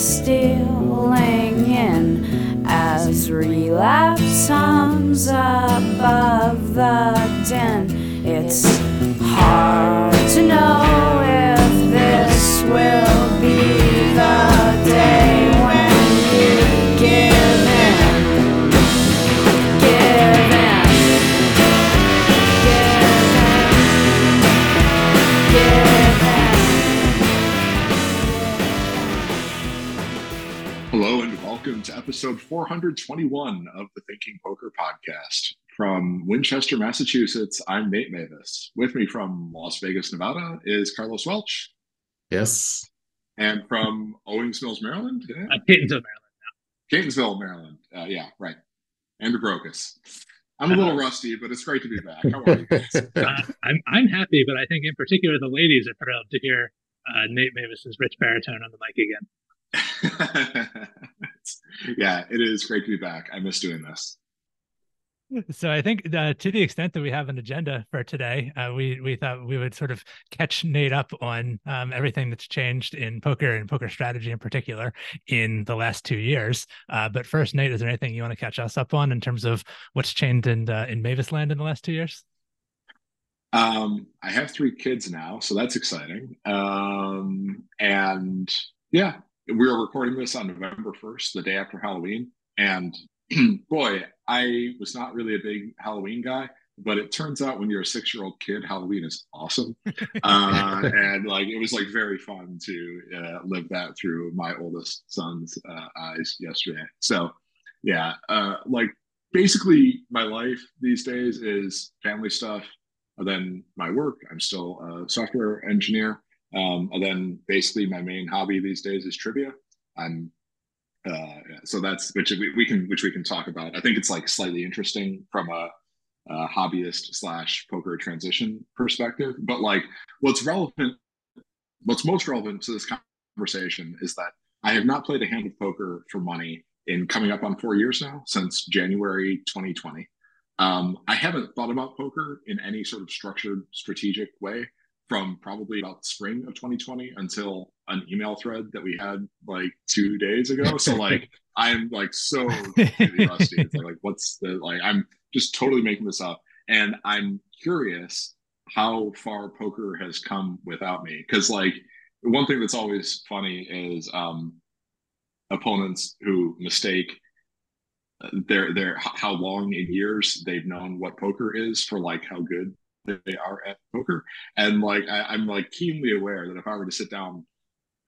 stealing in as relapse hums above the din. It's hard to know episode 421 of the Thinking Poker podcast. From Winchester, Massachusetts, I'm Nate Meyvis. With me from Las Vegas, Nevada is Carlos Welch. Yes. And from Owings Mills, Maryland? Yeah. Uh, Catonsville, Catonsville, Maryland. Uh, yeah, right. Andrew Brokos. I'm a little rusty, but it's great to be back. How are you guys? Uh, I'm I'm happy, but I think in particular the ladies are thrilled to hear uh, Nate Meyvis's rich baritone on the mic again. yeah, it is great to be back. I miss doing this. So I think uh, to the extent that we have an agenda for today, uh, we we thought we would sort of catch Nate up on um, everything that's changed in poker and poker strategy in particular in the last two years. Uh, but first, Nate, is there anything you want to catch us up on in terms of what's changed in uh, in Meyvis Land in the last two years? Um, I have three kids now, so that's exciting. Um, and yeah, we are recording this on November 1st, the day after Halloween. And boy, I was not really a big Halloween guy, but it turns out when you're a six year old kid, Halloween is awesome. Uh, and like it was like very fun to uh, live that through my oldest son's uh, eyes yesterday. So yeah, uh, like basically my life these days is family stuff. And then my work, I'm still a software engineer. Um, and then basically my main hobby these days is trivia. I'm uh, so that's which we, we can which we can talk about. I think it's like slightly interesting from a, a hobbyist slash poker transition perspective. But like what's relevant, what's most relevant to this conversation is that I have not played a hand of poker for money in coming up on four years now since January 2020. Um, I haven't thought about poker in any sort of structured, strategic way from probably about spring of 2020 until an email thread that we had like two days ago. So like I'm like so rusty. It's like what's the like I'm just totally making this up. And I'm curious how far poker has come without me. Cause like one thing that's always funny is um opponents who mistake their their how long in years they've known what poker is for like how good they are at poker. And like I, am like keenly aware that if I were to sit down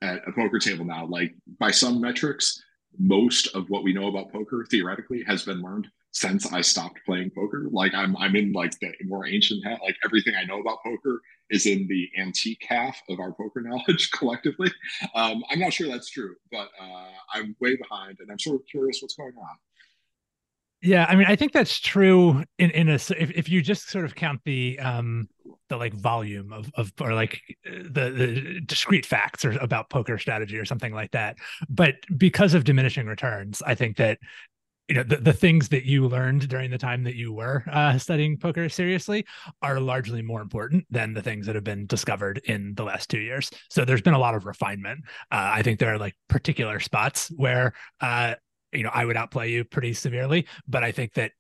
at a poker table now, like by some metrics, most of what we know about poker theoretically has been learned since I stopped playing poker. Like I'm I'm in like the more ancient hat. Like everything I know about poker is in the antique half of our poker knowledge collectively. Um, I'm not sure that's true, but uh, I'm way behind, and I'm sort of curious what's going on. Yeah, I mean, I think that's true in in a if, if you just sort of count the um the like volume of of or like the the discrete facts or about poker strategy or something like that. But because of diminishing returns, I think that you know the, the things that you learned during the time that you were uh, studying poker seriously are largely more important than the things that have been discovered in the last two years so there's been a lot of refinement uh, i think there are like particular spots where uh, you know, I would outplay you pretty severely. But I think that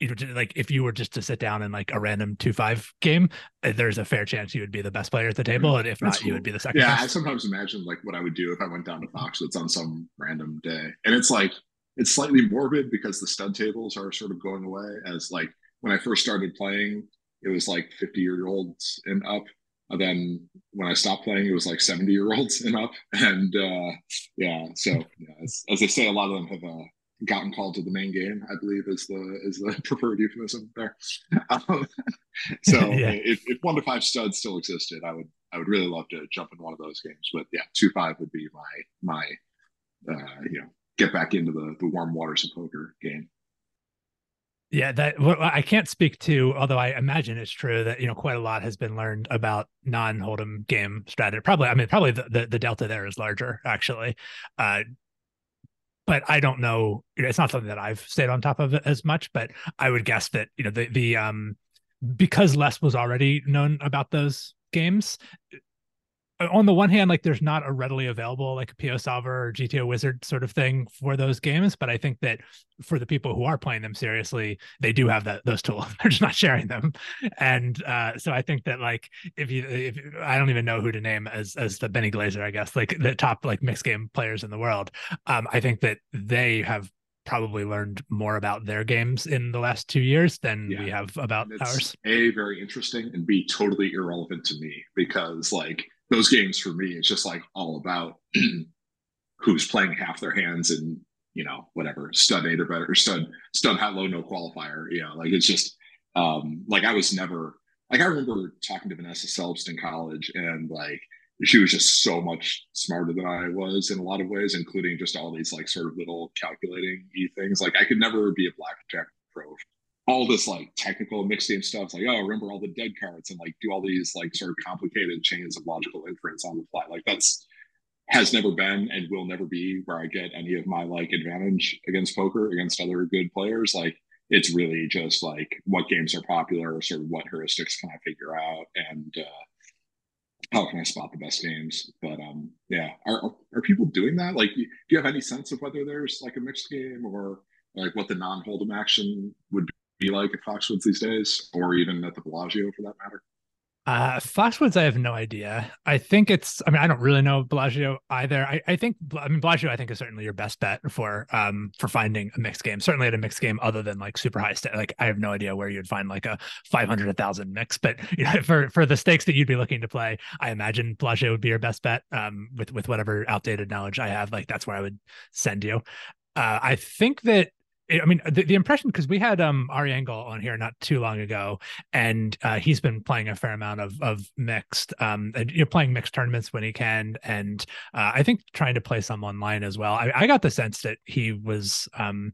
you know, like if you were just to sit down in like a random two five game, uh, there's a fair chance you would be the best player at the table, and if That's not, cool. you would be the second. Yeah, best. I sometimes imagine like what I would do if I went down to Foxwoods on some random day, and it's like it's slightly morbid because the stud tables are sort of going away. As like when I first started playing, it was like 50 year olds and up, and then when I stopped playing, it was like 70 year olds and up. And uh, yeah, so yeah, as, as, they say, a lot of them have uh, gotten called to the main game, I believe is the is the preferred euphemism there. Um, so yeah. if, if one to five studs still existed, I would I would really love to jump in one of those games. But yeah, two five would be my my uh, you know get back into the the warm waters of poker game. Yeah, that I can't speak to, although I imagine it's true that you know quite a lot has been learned about non-hold'em game strategy. Probably, I mean, probably the, the, the delta there is larger actually. Uh, but I don't know. It's not something that I've stayed on top of as much, but I would guess that you know the the um because less was already known about those games, on the one hand, like there's not a readily available like a PioSolver or GTO Wizard sort of thing for those games, but I think that for the people who are playing them seriously, they do have that those tools. They're just not sharing them, and uh, so I think that like if you if I don't even know who to name as as the Benny Glaser, I guess like the top like mixed game players in the world, um, I think that they have probably learned more about their games in the last two years than yeah. we have about it's ours. A very interesting and B totally irrelevant to me because like those games for me, it's just like all about who's playing half their hands and you know whatever stud eight or better or stud stud high low no qualifier. You know, like it's just um like I was never like I remember talking to Vanessa Selbst in college and like she was just so much smarter than I was in a lot of ways, including just all these like sort of little calculating things. Like I could never be a blackjack pro all this like technical mixed game stuff. It's like, oh, remember all the dead cards and like do all these like sort of complicated chains of logical inference on the fly. Like that's has never been and will never be where I get any of my like advantage against poker against other good players. Like it's really just like what games are popular, sort of what heuristics can I figure out, and uh, how can I spot the best games? But um, yeah, are are people doing that? Like, do you have any sense of whether there's like a mixed game or like what the non-hold'em action would be like at Foxwoods these days, or even at the Bellagio for that matter? Uh, Foxwoods, I have no idea. I think it's. I mean, I don't really know Bellagio either. I, I think. I mean, Bellagio, I think is certainly your best bet for um for finding a mixed game. Certainly at a mixed game, other than like super high stake. Like I have no idea where you'd find like a five hundred, a thousand mix. But you know, for for the stakes that you'd be looking to play, I imagine Bellagio would be your best bet. Um, with with whatever outdated knowledge I have, like that's where I would send you. Uh, I think that I mean, the, the impression because we had um Ari Engel on here not too long ago, and uh, he's been playing a fair amount of of mixed, um, you know, playing mixed tournaments when he can, and uh, I think trying to play some online as well. I, I got the sense that he was um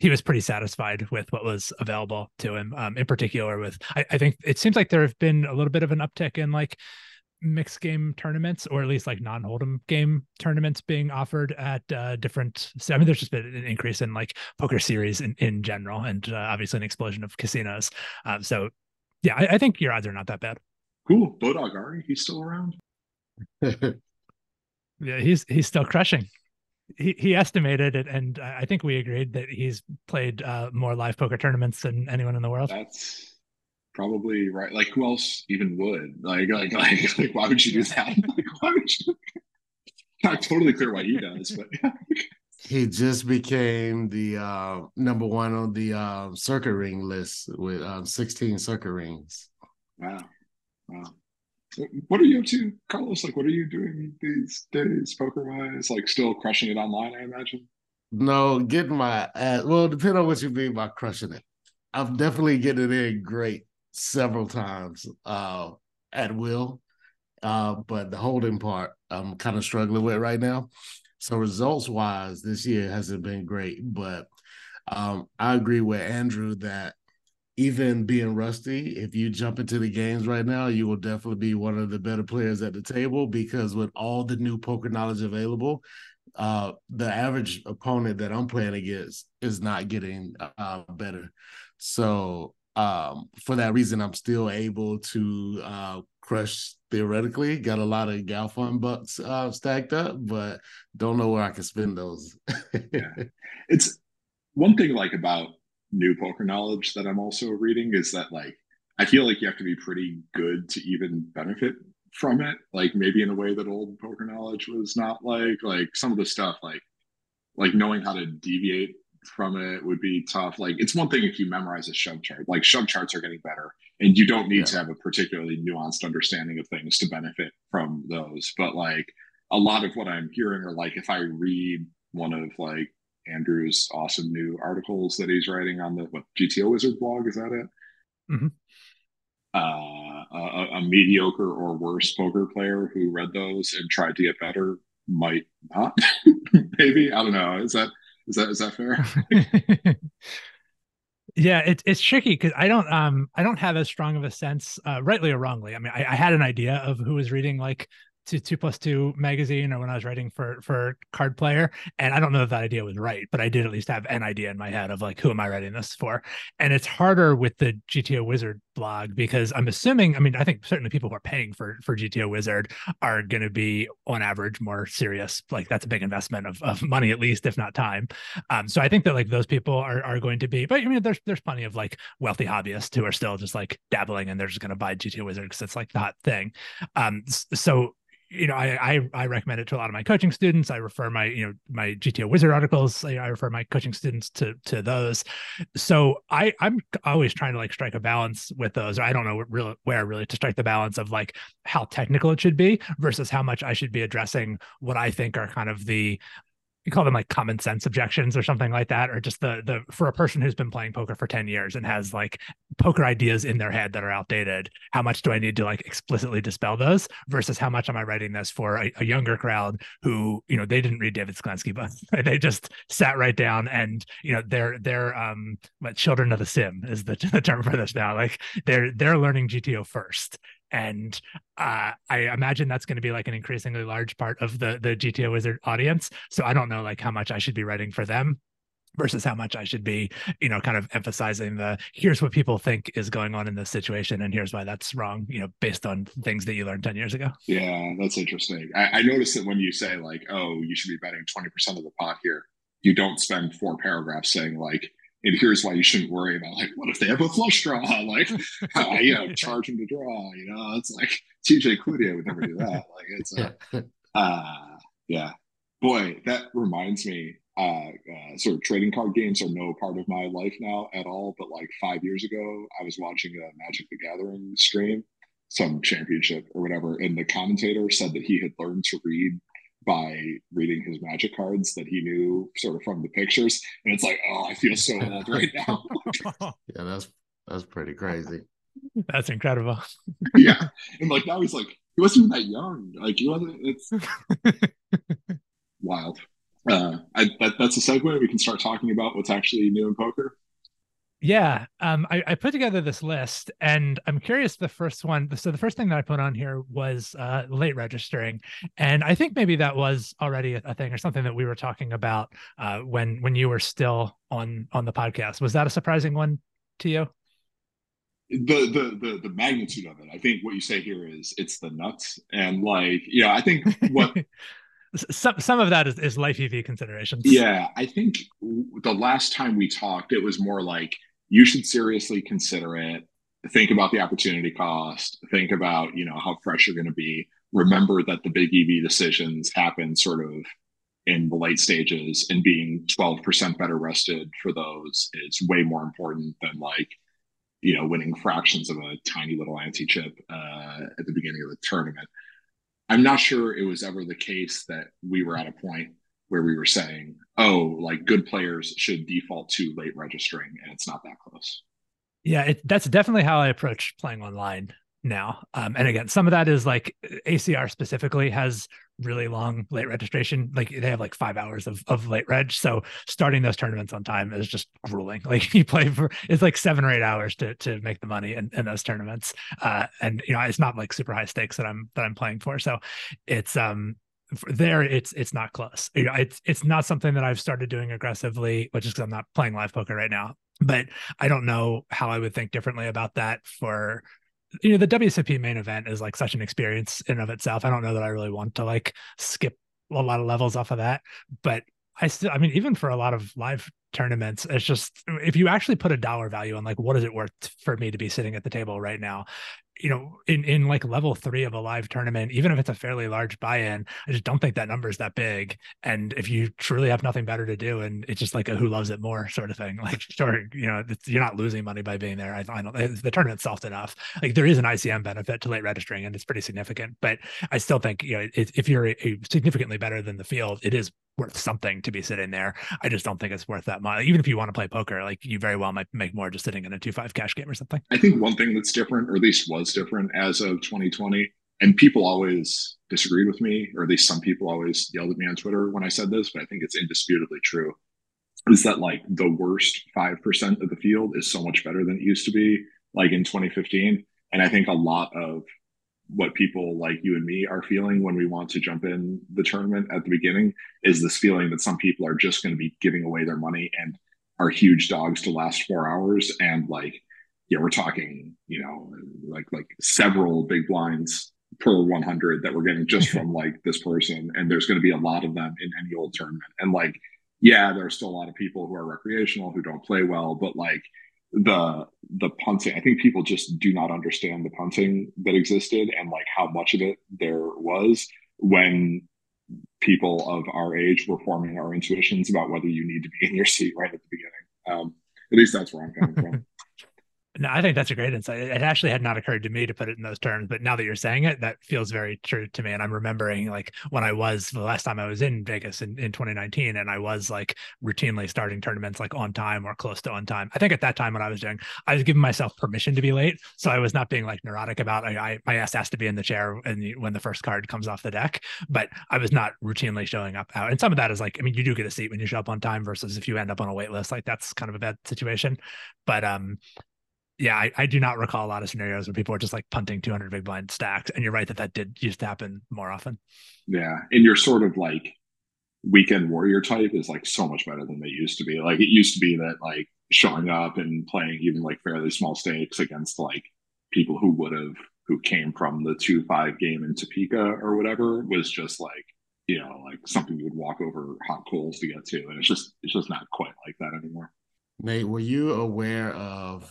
he was pretty satisfied with what was available to him. Um, in particular, with I, I think it seems like there have been a little bit of an uptick in like mixed game tournaments or at least like non-hold'em game tournaments being offered at uh, different i mean there's just been an increase in like poker series in, in general and uh, obviously an explosion of casinos. Um, so yeah I, I, think your odds are not that bad. Cool. Bodog ari he's still around? Yeah he's he's still crushing. He, he estimated it and i think we agreed that he's played uh, more live poker tournaments than anyone in the world. That's probably right. Like who else even would? Like like like, like why would you do that? Like why would you? Not totally clear why he does, but he just became the uh, number one on the uh, circuit ring list with um, 16 circuit rings. Wow, wow. What are you up to, Carlos? Like, what are you doing these days, poker wise? Like, still crushing it online, I imagine. No, getting my ass. Well, depending on what you mean by crushing it, I'm definitely getting it in great several times uh, at will. Uh, but the holding part, I'm kind of struggling with right now. So results wise, this year hasn't been great, but um, I agree with Andrew that even being rusty, if you jump into the games right now, you will definitely be one of the better players at the table because with all the new poker knowledge available, uh, the average opponent that I'm playing against is not getting uh, better. So um, for that reason, I'm still able to uh, crush theoretically. Got a lot of Galfond bucks uh, stacked up, but don't know where I can spend those. yeah. It's one thing like about new poker knowledge that I'm also reading is that like I feel like you have to be pretty good to even benefit from it. Like maybe in a way that old poker knowledge was not like like some of the stuff like like knowing how to deviate from it would be tough. Like it's one thing if you memorize a shove chart. Like shove charts are getting better, and you don't need yeah. to have a particularly nuanced understanding of things to benefit from those. But like a lot of what I'm hearing are like if I read one of like Andrew's awesome new articles that he's writing on the what GTO Wizard blog, is that it? Mm-hmm. Uh, a, a mediocre or worse poker player who read those and tried to get better might not. Maybe I don't know. Is that is that is that fair? yeah, it's it's tricky because I don't um I don't have as strong of a sense, uh, rightly or wrongly. I mean, I, I had an idea of who was reading like to two plus two magazine or when I was writing for for card player. And I don't know if that idea was right, but I did at least have an idea in my head of like who am I writing this for? And it's harder with the GTO Wizard blog because I'm assuming, I mean, I think certainly people who are paying for for GTO Wizard are gonna be on average more serious. Like that's a big investment of, of money, at least, if not time. Um, so I think that like those people are are going to be, but I mean there's there's plenty of like wealthy hobbyists who are still just like dabbling and they're just gonna buy GTO Wizard because it's like the hot thing. Um, so you know, I, I, I recommend it to a lot of my coaching students. I refer my you know my GTO Wizard articles. I refer my coaching students to to those. So I I'm always trying to like strike a balance with those. I don't know really where really to strike the balance of like how technical it should be versus how much I should be addressing what I think are kind of the you call them like common sense objections or something like that or just the the for a person who's been playing poker for 10 years and has like poker ideas in their head that are outdated how much do i need to like explicitly dispel those versus how much am i writing this for a, a younger crowd who you know they didn't read david sklansky but they just sat right down and you know they're they're um what children of the sim is the, the term for this now like they're they're learning gto first and uh, I imagine that's going to be like an increasingly large part of the the GTO Wizard audience. So I don't know like how much I should be writing for them versus how much I should be, you know, kind of emphasizing the here's what people think is going on in this situation and here's why that's wrong, you know, based on things that you learned 10 years ago. Yeah, that's interesting. I, I noticed that when you say like, oh, you should be betting 20% of the pot here, you don't spend four paragraphs saying like, and here's why you shouldn't worry about like what if they have a flush draw? Like uh, you know charge them to draw you know? It's like tj Cloutier would never do that. Like it's a, uh yeah. Boy that reminds me uh, uh, sort of trading card games are no part of my life now at all but like five years ago i was watching a magic the gathering stream some championship or whatever and the commentator said that he had learned to read by reading his magic cards that he knew sort of from the pictures. And it's like, oh, I feel so old right now. yeah, that's that's pretty crazy. That's incredible. yeah. And like now he's like, he wasn't even that young. Like he wasn't it's wild. Uh I that, that's a segue. We can start talking about what's actually new in poker. Yeah, um, I, I, put together this list, and I'm curious. The first one, so the first thing that I put on here was uh, late registering, and I think maybe that was already a, thing or something that we were talking about uh, when when you were still on on the podcast. Was that a surprising one to you? The the the the magnitude of it. I think what you say here is it's the nuts, and like yeah, I think what. some some of that is, is life EV considerations. Yeah, I think the last time we talked, it was more like you should seriously consider it. Think about the opportunity cost. Think about, you know, how fresh you're going to be. Remember that the big EV decisions happen sort of in the late stages and being 12% better rested for those is way more important than like, you know, winning fractions of a tiny little ante chip uh, at the beginning of the tournament. I'm not sure it was ever the case that we were at a point where we were saying, oh, like good players should default to late registering, and it's not that close. Yeah, it, that's definitely how I approach playing online now. Um, and again, some of that is like ACR specifically has really long late registration. Like they have like five hours of, of late reg. So starting those tournaments on time is just grueling. Like you play for it's like seven or eight hours to to make the money in, in those tournaments. Uh, and you know, it's not like super high stakes that I'm that I'm playing for. So it's um there it's it's not close. It's it's not something that i've started doing aggressively which is because i'm not playing live poker right now but i don't know how i would think differently about that for you know the WSOP main event is like such an experience in of itself. I don't know that i really want to like skip a lot of levels off of that but i still i mean even for a lot of live tournaments it's just if you actually put a dollar value on like what is it worth for me to be sitting at the table right now you know, in in like level three of a live tournament, even if it's a fairly large buy-in, I just don't think that number is that big. And if you truly have nothing better to do, and it's just like a who loves it more sort of thing, like sure, you know, you're not losing money by being there. I, I don't. The tournament's soft enough. Like there is an ICM benefit to late registering, and it's pretty significant. But I still think you know, it, if you're a, a significantly better than the field, it is worth something to be sitting there. I just don't think it's worth that much. Even if you want to play poker, like you very well might make more just sitting in a two five cash game or something. I think one thing that's different, or at least was different as of 2020, and people always disagreed with me, or at least some people always yelled at me on Twitter when I said this, but I think it's indisputably true. Is that like the worst five percent of the field is so much better than it used to be, like in 2015, and I think a lot of what people like you and me are feeling when we want to jump in the tournament at the beginning is this feeling that some people are just going to be giving away their money and are huge dogs to last four hours and like yeah we're talking you know like like several big blinds per 100 that we're getting just from like this person and there's going to be a lot of them in any old tournament. And like yeah there are still a lot of people who are recreational who don't play well but like the the punting i think people just do not understand the punting that existed and like how much of it there was when people of our age were forming our intuitions about whether you need to be in your seat right at the beginning. Um at least that's where i'm coming from No, I think that's a great insight. It actually had not occurred to me to put it in those terms, but now that you're saying it, that feels very true to me. And I'm remembering like when I was the last time I was in Vegas in, in 2019, and I was like routinely starting tournaments like on time or close to on time. I think at that time what I was doing, I was giving myself permission to be late, so I was not being like neurotic about. I, I my ass has to be in the chair and when the first card comes off the deck, but I was not routinely showing up out. And some of that is like, I mean, you do get a seat when you show up on time versus if you end up on a wait list, like that's kind of a bad situation. But um, yeah, I, I, do not recall a lot of scenarios where people are just like punting 200 big blind stacks. And you're right that that did used to happen more often. Yeah. And you're sort of like weekend warrior type is like so much better than they used to be. Like it used to be that like showing up and playing even like fairly small stakes against like people who would have, who came from the 2 5 game in Topeka or whatever was just like, you know, like something you would walk over hot coals to get to. And it's just, it's just not quite like that anymore. Nate, were you aware of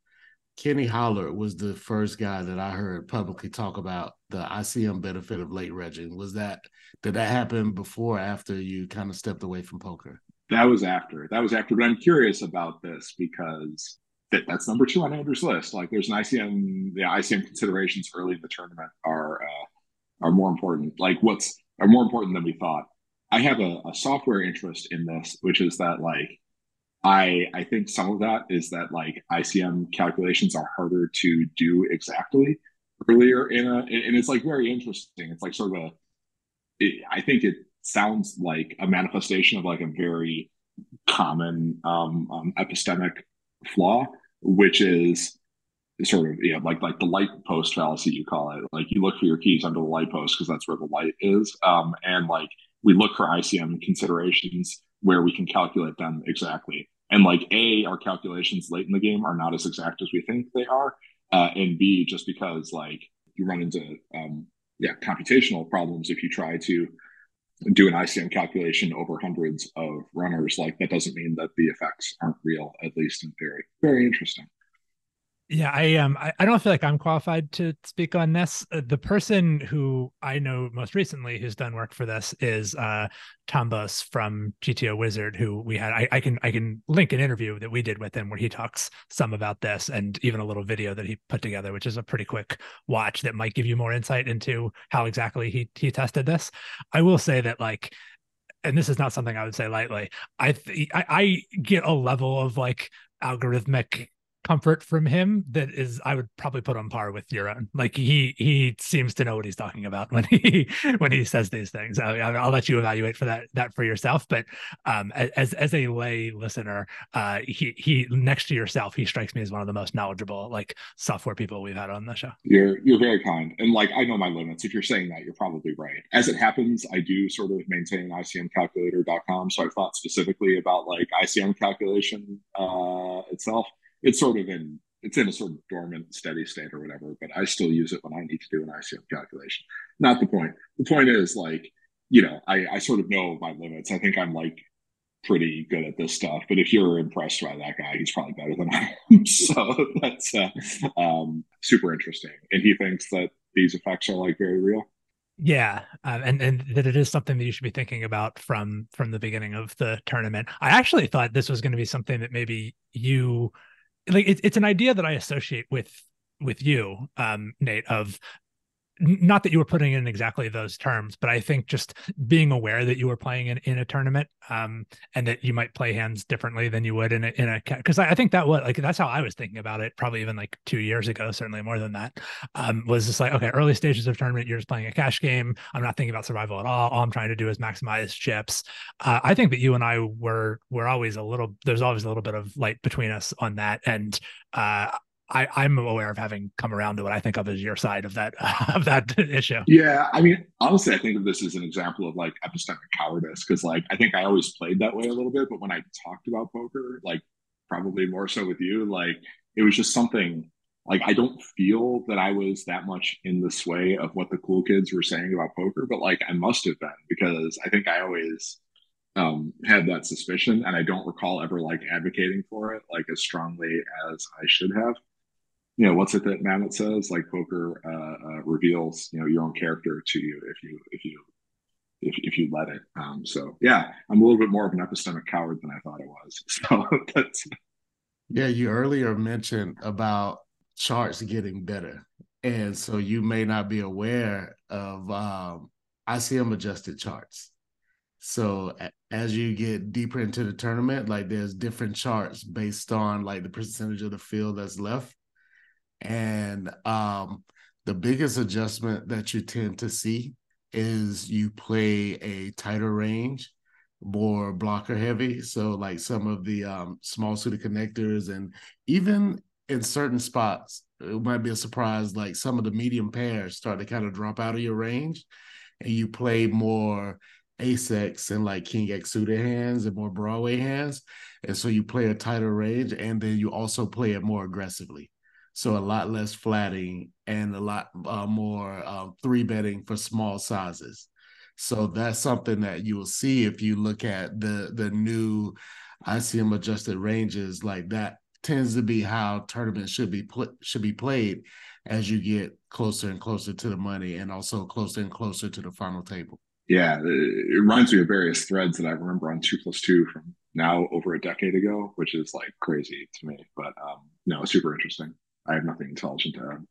Kenny Hallaert was the first guy that I heard publicly talk about the ICM benefit of late regging. Was that did that happen before after you kind of stepped away from poker? That was after. That was after. But I'm curious about this because that, that's number two on Andrew's list. Like there's an ICM, the ICM considerations early in the tournament are uh, are more important. Like what's are more important than we thought. I have a, a software interest in this, which is that like I I think some of that is that like ICM calculations are harder to do exactly earlier in a and it's like very interesting. It's like sort of a it, I think it sounds like a manifestation of like a very common um, um, epistemic flaw, which is sort of you know like like the light post fallacy you call it. Like you look for your keys under the light post because that's where the light is, um, and like we look for ICM considerations where we can calculate them exactly. And like A, our calculations late in the game are not as exact as we think they are. Uh, and B, just because like you run into um, yeah computational problems if you try to do an ICM calculation over hundreds of runners, like that doesn't mean that the effects aren't real, at least in theory. Very interesting. Yeah, I um I, I don't feel like I'm qualified to speak on this. Uh, the person who I know most recently who's done work for this is uh Tombos from GTO Wizard, who we had I, I can I can link an interview that we did with him where he talks some about this and even a little video that he put together, which is a pretty quick watch that might give you more insight into how exactly he he tested this. I will say that like and this is not something I would say lightly. I th- I, I get a level of like algorithmic comfort from him that is I would probably put on par with your own. Like he he seems to know what he's talking about when he when he says these things. I, will let you evaluate for that that for yourself. But um, as as a lay listener, uh, he he next to yourself, he strikes me as one of the most knowledgeable like software people we've had on the show. You're you're very kind, and like I know my limits. If you're saying that, you're probably right. As it happens, I do sort of maintain ICMCalculator.com, so I thought specifically about like ICM calculation uh, itself it's sort of in it's in a sort of dormant steady state or whatever but i still use it when i need to do an icm calculation. Not the point. The point is like you know i i sort of know my limits. I think i'm like pretty good at this stuff but if you're impressed by that guy he's probably better than i am. So that's uh, um, super interesting. And he thinks that these effects are like very real. Yeah, um, and and that it is something that you should be thinking about from from the beginning of the tournament. I actually thought this was going to be something that maybe you like it, it's an idea that I associate with with you, um, Nate, of not that you were putting in exactly those terms, but I think just being aware that you were playing in, in a tournament, um, and that you might play hands differently than you would in a in a because I, I, think that was like that's how I was thinking about it, probably even like two years ago, certainly more than that. Um, was just like okay, early stages of tournament, you're just playing a cash game. I'm not thinking about survival at all. All I'm trying to do is maximize chips. Uh, I think that you and I were were always a little. There's always a little bit of light between us on that, and uh, I, I'm aware of having come around to what I think of as your side of that of that issue. Yeah, I mean, honestly, I think of this as an example of like epistemic cowardice because, like, I think I always played that way a little bit, but when I talked about poker, like, probably more so with you, like, it was just something like I don't feel that I was that much in the sway of what the cool kids were saying about poker, but like I must have been because I think I always um, had that suspicion, and I don't recall ever like advocating for it like as strongly as I should have. You know, what's it that Mamet says? Like poker uh, uh, reveals, you know, your own character to you if you if you if, if you let it. Um, so yeah, I'm a little bit more of an epistemic coward than I thought I was. So that's yeah. You earlier mentioned about charts getting better, and so you may not be aware of um, ICM adjusted charts. So as you get deeper into the tournament, like there's different charts based on like the percentage of the field that's left. And um the biggest adjustment that you tend to see is you play a tighter range, more blocker heavy. So like some of the um small suited connectors and even in certain spots, it might be a surprise, like some of the medium pairs start to kind of drop out of your range and you play more ace X and like king X suited hands and more Broadway hands. And so you play a tighter range and then you also play it more aggressively. So a lot less flatting and a lot uh, more um, three betting for small sizes. So that's something that you will see if you look at the the new ICM adjusted ranges. Like that tends to be how tournaments should be pl- should be played as you get closer and closer to the money and also closer and closer to the final table yeah, it reminds me of various threads that I remember on two plus two from now over a decade ago, which is like crazy to me. But um, no, super interesting. I have nothing intelligent to add.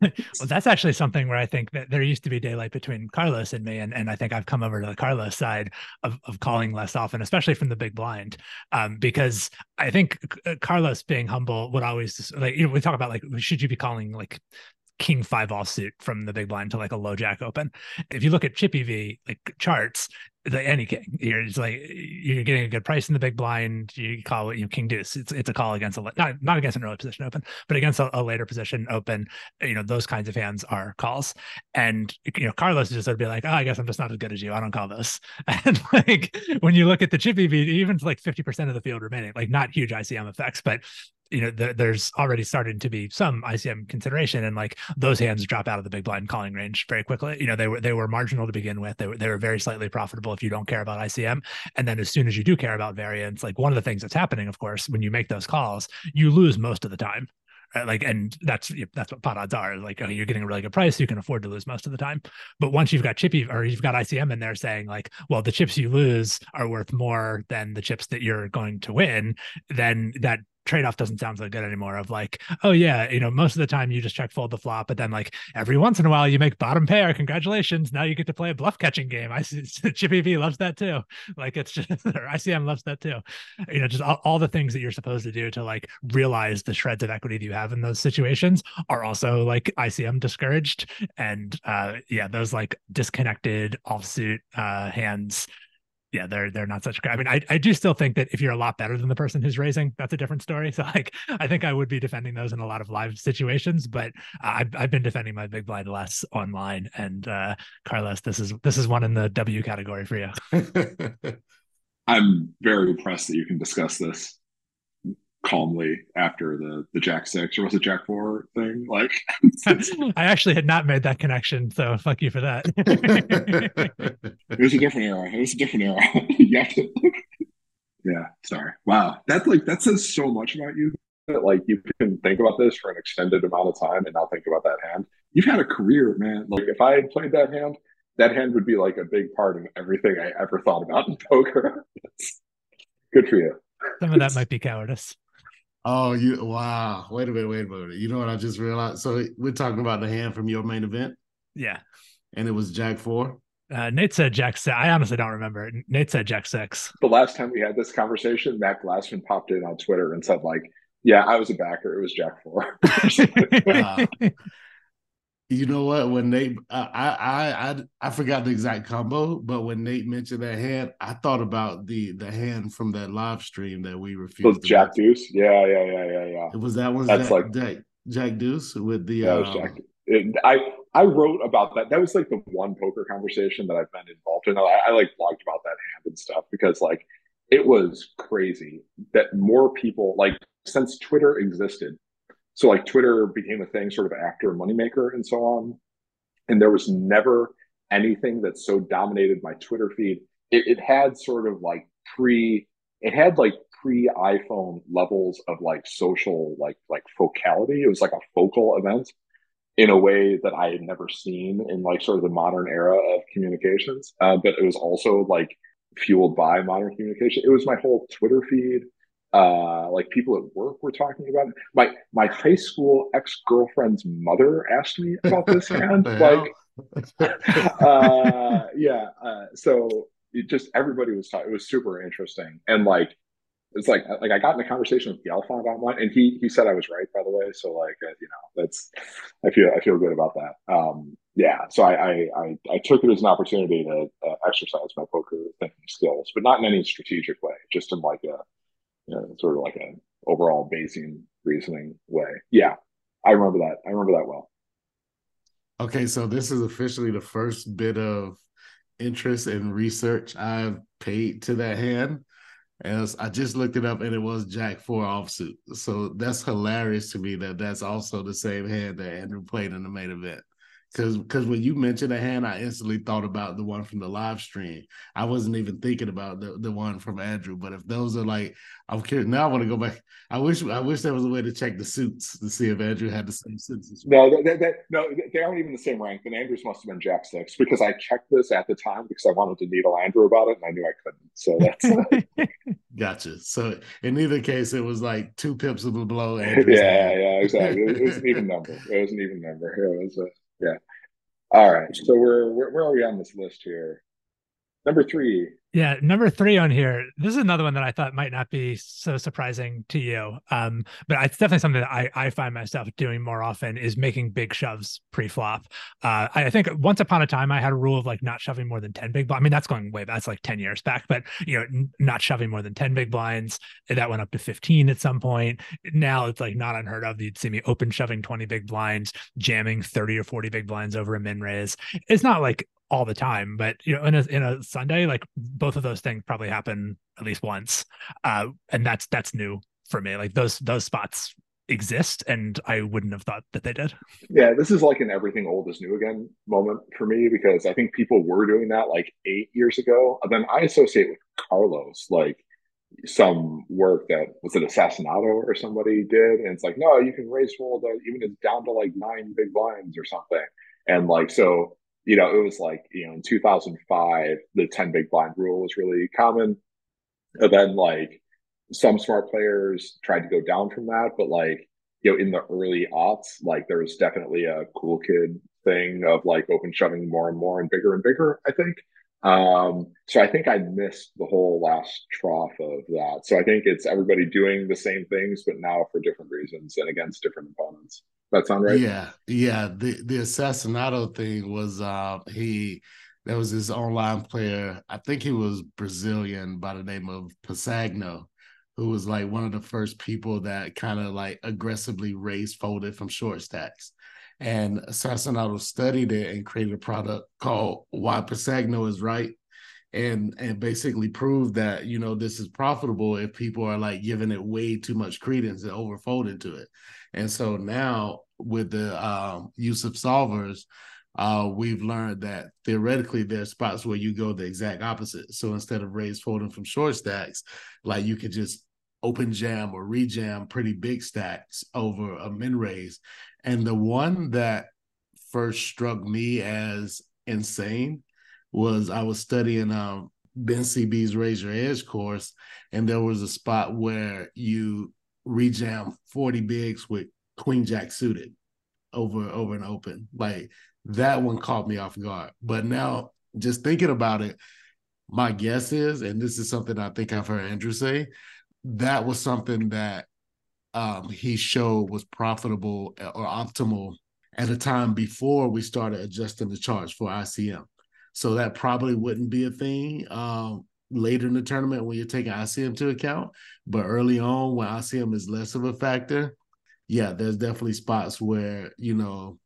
well, that's actually something where I think that there used to be daylight between Carlos and me, and, and I think I've come over to the Carlos side of, of calling less often, especially from the big blind, um, because I think uh, Carlos being humble would always like you know we talk about like should you be calling like king five offsuit from the big blind to like a low jack open. If you look at chip EV like charts, the any king, you're just like you're getting a good price in the big blind. You call it you know, king deuce. It's it's a call against a not not against an early position open, but against a, a, later position open. You know those kinds of hands are calls. And you know Carlos just of be like, oh, I guess I'm just not as good as you. I don't call this. And like when you look at the chip EV, even like 50 percent of the field remaining, like not huge ICM effects, but you know, the, there's already starting to be some ICM consideration, and like those hands drop out of the big blind calling range very quickly. You know, they were they were marginal to begin with. They were they were very slightly profitable if you don't care about ICM, and then as soon as you do care about variance, like one of the things that's happening, of course, when you make those calls, you lose most of the time. Like, and that's that's what pot odds are. Like, oh, you're getting a really good price, you can afford to lose most of the time. But once you've got chippy or you've got ICM in there saying like, well, the chips you lose are worth more than the chips that you're going to win, then that trade-off doesn't sound so good anymore of like oh yeah you know most of the time you just check fold the flop but then like every once in a while you make bottom pair congratulations now you get to play a bluff catching game. I see chip EV loves that too. Like it's just or icm loves that too. You know just all, all, the things that you're supposed to do to like realize the shreds of equity that you have in those situations are also like icm discouraged. And uh yeah those like disconnected offsuit uh hands yeah, they're they're not such. I mean, I, I do still think that if you're a lot better than the person who's raising, that's a different story. So like, I think I would be defending those in a lot of live situations, but I've I've been defending my big blind less online. And uh, Carlos, this is this is one in the W category for you. I'm very impressed that you can discuss this calmly after the the Jack Six or was it Jack Four thing? Like, I actually had not made that connection, so fuck you for that. it was a different era. It was a different era. you have to. yeah, sorry. Wow, that's like that says so much about you. That like you can think about this for an extended amount of time and not think about that hand. You've had a career, man. Like if I had played that hand, that hand would be like a big part of everything I ever thought about in poker. good for you. Some of that might be cowardice. Oh, you wow! Wait a minute, wait a minute. You know what I just realized? So we're talking about the hand from your main event. Yeah, and it was Jack four. Uh, Nate said Jack six. I honestly don't remember. Nate said Jack six. The last time we had this conversation, Matt Glassman popped in on Twitter and said, like, yeah, I was a backer. It was Jack four. uh, you know what? When Nate, I, I, I, I forgot the exact combo, but when Nate mentioned that hand, I thought about the the hand from that live stream that we refused. Jack Deuce, yeah, yeah, yeah, yeah, yeah. It was that one. That's that, like that Jack Deuce with the. Yeah, um, Jack. It, I I wrote about that. That was like the one poker conversation that I've been involved in. I, I like blogged about that hand and stuff because like it was crazy that more people like since Twitter existed. So like Twitter became a thing sort of after Moneymaker and so on, and there was never anything that so dominated my Twitter feed. It, it had sort of like pre. It had like pre iPhone levels of like social like like focality. It was like a focal event in a way that I had never seen in like sort of the modern era of communications. Uh, but it was also like fueled by modern communication. It was my whole Twitter feed. Uh, like people at work were talking about it. My my high school ex girlfriend's mother asked me about this hand. like, uh, yeah. Uh, so it just everybody was talking. It was super interesting, and like it's like like I got in a conversation with Galfond about one, and he he said I was right, by the way. So like uh, you know that's I feel I feel good about that. Um, yeah, so I, I I, I took it as an opportunity to uh, exercise my poker thinking skills, but not in any strategic way, just in like a know, sort of like an overall Bayesian reasoning way. Yeah, I remember that. I remember that well. Okay, so this is officially the first bit of interest and research I've paid to that hand. As I just looked it up and it was Jack four offsuit. So that's hilarious to me that that's also the same hand that Andrew played in the main event. Because because when you mentioned a hand, I instantly thought about the one from the live stream. I wasn't even thinking about the, the one from Andrew. But if those are like, I'm curious. Now I want to go back. I wish I wish there was a way to check the suits to see if Andrew had the same suits. Well. No, that, that, no, they aren't even the same rank. Then Andrews must have been Jack six because I checked this at the time because I wanted to needle Andrew about it and I knew I couldn't. So that's gotcha. So in either case, it was like two pips of the blow. Andrew's yeah, hand. yeah, exactly. It, was an even number. It was an even number. It was a yeah. All right. So we're where, where are we on this list here? Number three, yeah, number three on here. This is another one that I thought might not be so surprising to you, um, but it's definitely something that I, I find myself doing more often is making big shoves pre-flop. Uh, I think once upon a time I had a rule of like not shoving more than ten big blinds. I mean that's going way back. That's like ten years back, but you know n- not shoving more than ten big blinds. That went up to fifteen at some point. Now it's like not unheard of. You'd see me open shoving twenty big blinds, jamming thirty or forty big blinds over a min raise. It's not like all the time but you know in a in a sunday like both of those things probably happen at least once. Uh and that's that's new for me. Like those those spots exist and i wouldn't have thought that they did. Yeah this is like an everything old is new again moment for me because i think people were doing that like eight years ago. And then i associate with carlos like some work that was it assassinato or somebody did. And it's like no you can raise fold even it's down to like nine big blinds or something. And like so you know, it was like, you know, in 2005, the 10 big blind rule was really common. And then like some smart players tried to go down from that, but like, you know, in the early aughts, like there was definitely a cool kid thing of like open shoving more and more and bigger and bigger, I think. Um, so I think I missed the whole last trough of that. So I think it's everybody doing the same things, but now for different reasons and against different opponents. That sound right? Yeah, yeah. The the assassinato thing was uh he there was this online player, I think he was Brazilian by the name of Pasagno, who was like one of the first people that kind of like aggressively raised folded from short stacks. And Assassinato studied it and created a product called Why Pasagno is Right. And and basically prove that you know this is profitable if people are like giving it way too much credence and overfold into it. And so now with the um, use of solvers, uh, we've learned that theoretically there are spots where you go the exact opposite. So instead of raise folding from short stacks, like you could just open jam or rejam pretty big stacks over a min raise. And the one that first struck me as insane was I was studying um, Ben CB's Raise Your Edge course, and there was a spot where you rejam 40 bigs with queen jack suited over over an open. Like that one caught me off guard. But now just thinking about it, my guess is, and this is something I think I've heard Andrew say, that was something that um, he showed was profitable or optimal at a time before we started adjusting the charge for ICM. So that probably wouldn't be a thing um, later in the tournament when you're taking ICM to account. But early on, when ICM is less of a factor, yeah, there's definitely spots where you know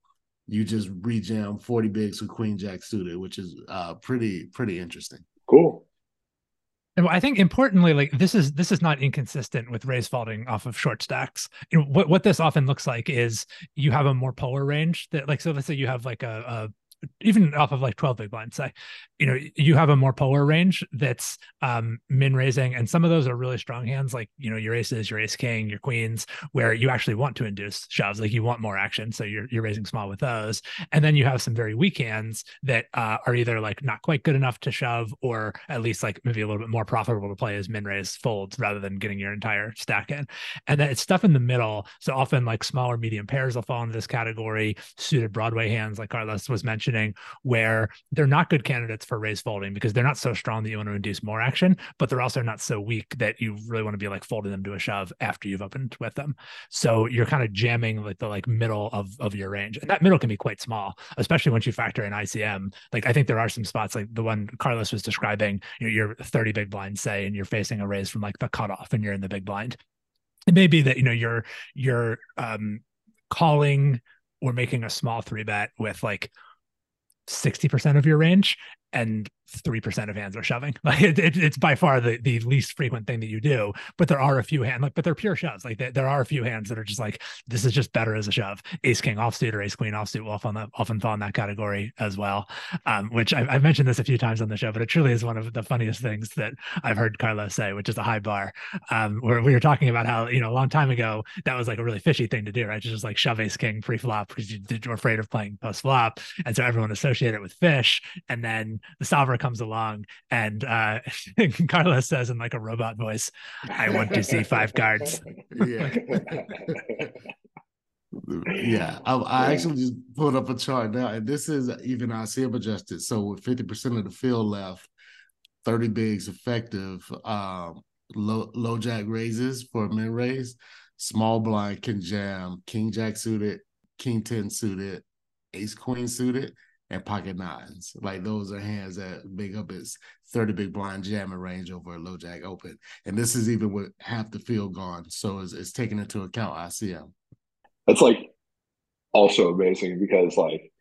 you just rejam 40 bigs with queen jack suited, which is uh pretty pretty interesting. Cool. And I think importantly, like this is this is not inconsistent with raise folding off of short stacks. You know, what what this often looks like is you have a more polar range that like so let's say you have like a, a even off of like 12 big blinds say you know you have a more polar range that's um min raising and some of those are really strong hands like you know your aces your ace king your queens where you actually want to induce shoves like you want more action so you're, you're raising small with those. And then you have some very weak hands that uh, are either like not quite good enough to shove or at least like maybe a little bit more profitable to play as min raise folds rather than getting your entire stack in. And then it's stuff in the middle so often like smaller medium pairs will fall into this category suited broadway hands like carlos was where they're not good candidates for raise folding because they're not so strong that you want to induce more action, but they're also not so weak that you really want to be like folding them to a shove after you've opened with them. So you're kind of jamming like the like middle of of your range, and that middle can be quite small, especially once you factor in ICM. Like I think there are some spots like the one Carlos was describing. You know, you're 30 big blind, say, and you're facing a raise from like the cutoff, and you're in the big blind. It may be that you know you're you're um calling or making a small three bet with like 60% of your range and three percent of hands are shoving. Like it, it, it's by far the, the least frequent thing that you do. But there are a few hands, like, but they're pure shoves. Like there are a few hands that are just like this is just better as a shove. Ace king offsuit or ace queen offsuit will often often fall in that category as well. Um, which I've, I've, mentioned this a few times on the show, but it truly is one of the funniest things that I've heard Carlos say, which is a high bar. Um, where we were talking about how you know a long time ago that was like a really fishy thing to do, right? Just like shove ace king pre flop because you, are afraid of playing post flop, and so everyone associated it with fish, and then the solver comes along and uh Carlos says in like a robot voice, I want to see five cards. Yeah. yeah, I, I, actually just pulled up a chart now, and this is even ICM adjusted. So with fifty percent of the field left, thirty bigs effective. Um, low low jack raises for a min raise. Small blind can jam king jack suited, king ten suited, ace queen suited, and pocket nines. Like those are hands that big up its 30 big blind jamming range over a low jack open. And this is even with half the field gone. So it's, it's taking into account ICM. That's like also amazing because like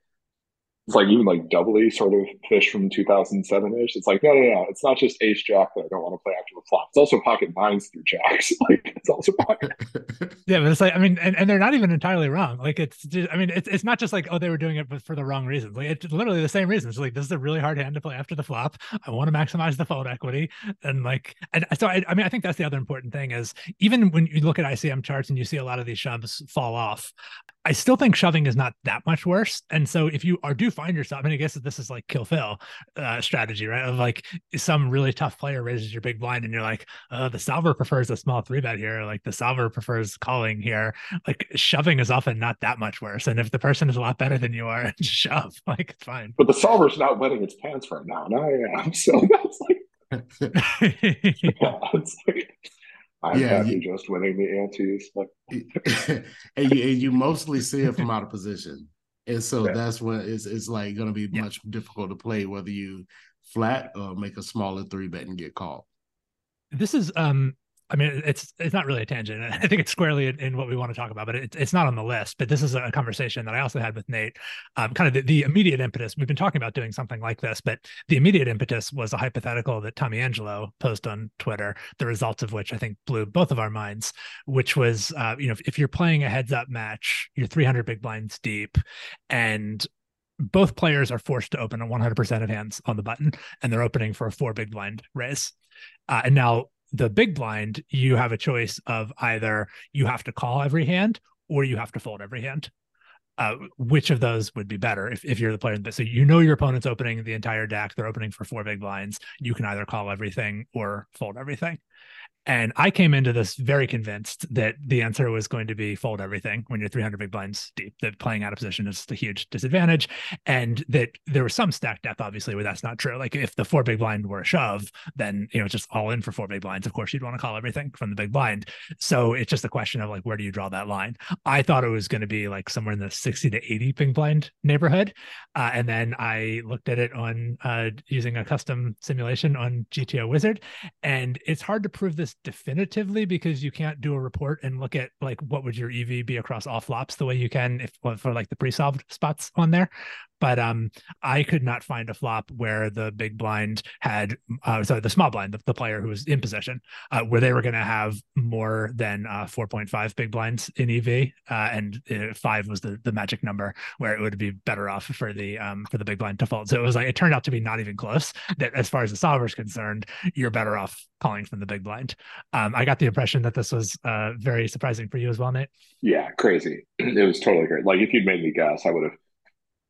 it's like even like doubly sort of fish from 2007 ish. It's like, no, no, no. It's not just ace jack that I don't want to play after the flop. It's also pocket nines through jacks. Like it's also pocket. yeah, but it's like, I mean, and, and they're not even entirely wrong. Like it's, just, I mean, it's, it's not just like, oh, they were doing it but for the wrong reasons. Like it's literally the same reasons. Like this is a really hard hand to play after the flop. I want to maximize the fold equity. And like, and so I, I mean, I think that's the other important thing is even when you look at ICM charts and you see a lot of these shoves fall off, I still think shoving is not that much worse. And so if you are do find yourself, I mean, I guess this is like kill Phil uh, strategy, right? Of like some really tough player raises your big blind and you're like, uh, the solver prefers a small three bet here. Like the solver prefers calling here. Like shoving is often not that much worse. And if the person is a lot better than you are, just shove. Like it's fine. But the solver's not wetting its pants right now. Now I am. So that's like, yeah, it's like I'm yeah, happy you, just winning the antes. and, you, and you mostly see it from out of position. And so yeah. that's when it's it's like going to be yeah. much difficult to play whether you flat or make a smaller three bet and get called. This is um I mean, it's it's not really a tangent. I think it's squarely in, in what we want to talk about, but it, it's not on the list. But this is a conversation that I also had with Nate. Um, kind of the, the, immediate impetus. We've been talking about doing something like this, but the immediate impetus was a hypothetical that Tommy Angelo posted on Twitter. The results of which I think blew both of our minds. Which was, uh, you know, if, if you're playing a heads up match, you're 300 big blinds deep, and both players are forced to open a 100% of hands on the button, and they're opening for a four big blind raise. Uh, and now the big blind, you have a choice of either you have to call every hand or you have to fold every hand. Uh, which of those would be better if, if you're the player? So you know your opponent's opening the entire deck. They're opening for four big blinds. You can either call everything or fold everything. And I came into this very convinced that the answer was going to be fold everything when you're 300 big blinds deep, that playing out of position is a huge disadvantage. And that there was some stack depth, obviously, where that's not true. Like if the four big blind were a shove, then, you know, it's just all in for four big blinds. Of course, you'd want to call everything from the big blind. So it's just a question of like, where do you draw that line? I thought it was going to be like somewhere in the 60 60 to 80 big blind neighborhood. Uh, and then I looked at it on uh, using a custom simulation on GTO Wizard. And it's hard to prove this definitively because you can't do a report and look at like what would your EV be across all flops the way you can if for like the pre-solved spots on there but um, I could not find a flop where the big blind had, uh, sorry, the small blind, the, the player who was in possession uh, where they were going to have more than uh, 4.5 big blinds in EV, uh, and uh, five was the the magic number where it would be better off for the um for the big blind to fold. So it was like it turned out to be not even close. That as far as the solver is concerned, you're better off calling from the big blind. Um, I got the impression that this was uh, very surprising for you as well, Nate. Yeah, crazy. It was totally great. Like if you'd made me guess, I would have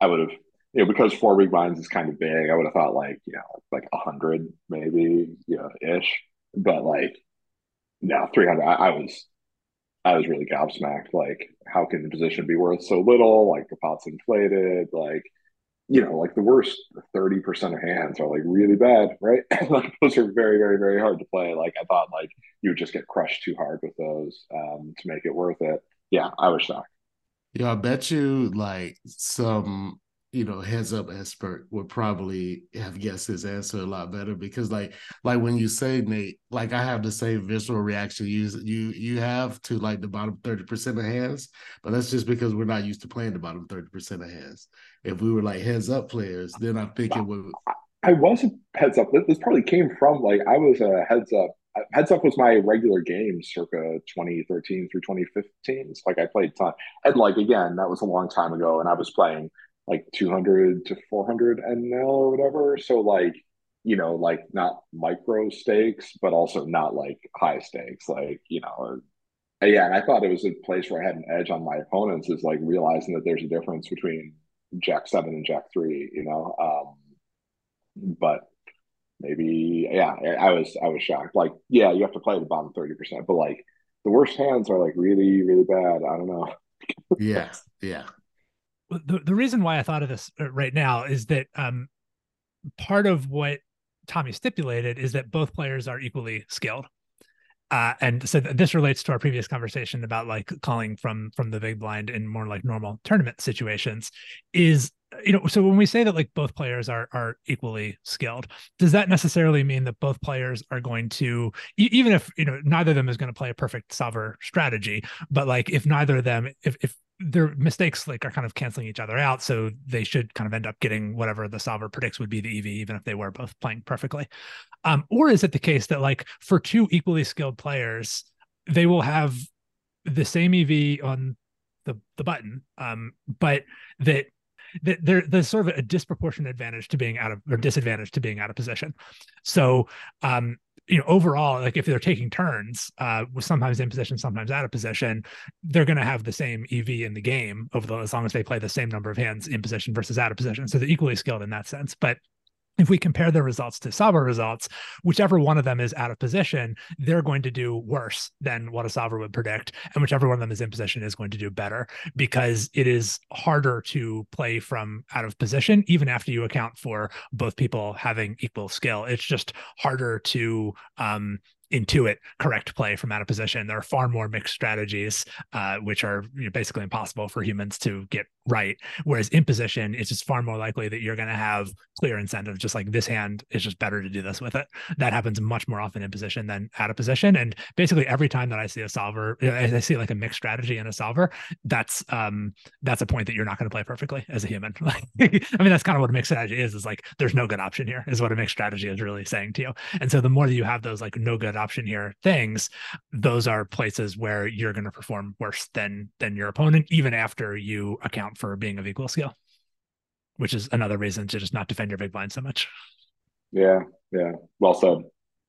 I would have, you know, because four big blinds is kind of big. I would have thought like, you know, like a hundred maybe, you know, ish. But like, no, three hundred. I, I, was, I was really gobsmacked. Like, how can the position be worth so little? Like the pot's inflated. Like, you know, like the worst thirty percent of hands are like really bad, right? like those are very, very, very hard to play. Like I thought, like you would just get crushed too hard with those um, to make it worth it. Yeah, I was shocked. Yeah, I bet you like some, you know, heads up expert would probably have guessed his answer a lot better because like like when you say Nate, like I have the same visual reaction you you you have to like the bottom 30% of hands, but that's just because we're not used to playing the bottom 30% of hands. If we were like heads up players, then I think it would I was a heads up. This probably came from like I was a heads up Heads Up was my regular game circa 2013 through 2015. So like I played ton. And like again, that was a long time ago and I was playing like 200 to 400 NL or whatever. So like, you know, like not micro stakes, but also not like high stakes. Like, you know, yeah, and I thought it was a place where I had an edge on my opponents is like realizing that there's a difference between Jack seven and Jack three, you know. Um, but maybe yeah i was i was shocked like yeah you have to play the bottom 30% but like the worst hands are like really really bad i don't know yeah yeah the, the reason why i thought of this uh, right now is that um part of what tommy stipulated is that both players are equally skilled. Uh, and so this relates to our previous conversation about like calling from from the big blind in more like normal tournament situations is you know so when we say that like both players are are equally skilled does that necessarily mean that both players are going to even if you know neither of them is going to play a perfect solver strategy but like if neither of them if if their mistakes like are kind of canceling each other out so they should kind of end up getting whatever the solver predicts would be the ev even if they were both playing perfectly. Um or is it the case that like for two equally skilled players they will have the same ev on the the button um but that there, there's sort of a disproportionate advantage to being out of or disadvantage to being out of position. So, um, you know, overall, like if they're taking turns, uh, with sometimes in position, sometimes out of position, they're going to have the same EV in the game over the, as long as they play the same number of hands in position versus out of position. So they're equally skilled in that sense. But if we compare the results to solver results, whichever one of them is out of position, they're going to do worse than what a solver would predict. And whichever one of them is in position is going to do better because it is harder to play from out of position, even after you account for both people having equal skill. It's just harder to um, intuit correct play from out of position. There are far more mixed strategies, uh, which are you know, basically impossible for humans to get right. Whereas in position, it's just far more likely that you're going to have clear incentives, just like this hand is just better to do this with it. That happens much more often in position than out of position. And basically, every time that I see a solver, I see like a mixed strategy in a solver, that's um that's a point that you're not going to play perfectly as a human. I mean, that's kind of what a mixed strategy is. Is like there's no good option here, is what a mixed strategy is really saying to you. And so the more that you have those like no good option here things, those are places where you're going to perform worse than than your opponent, even after you account for being of equal skill. Which is another reason to just not defend your big blind so much. Yeah, yeah. Well said.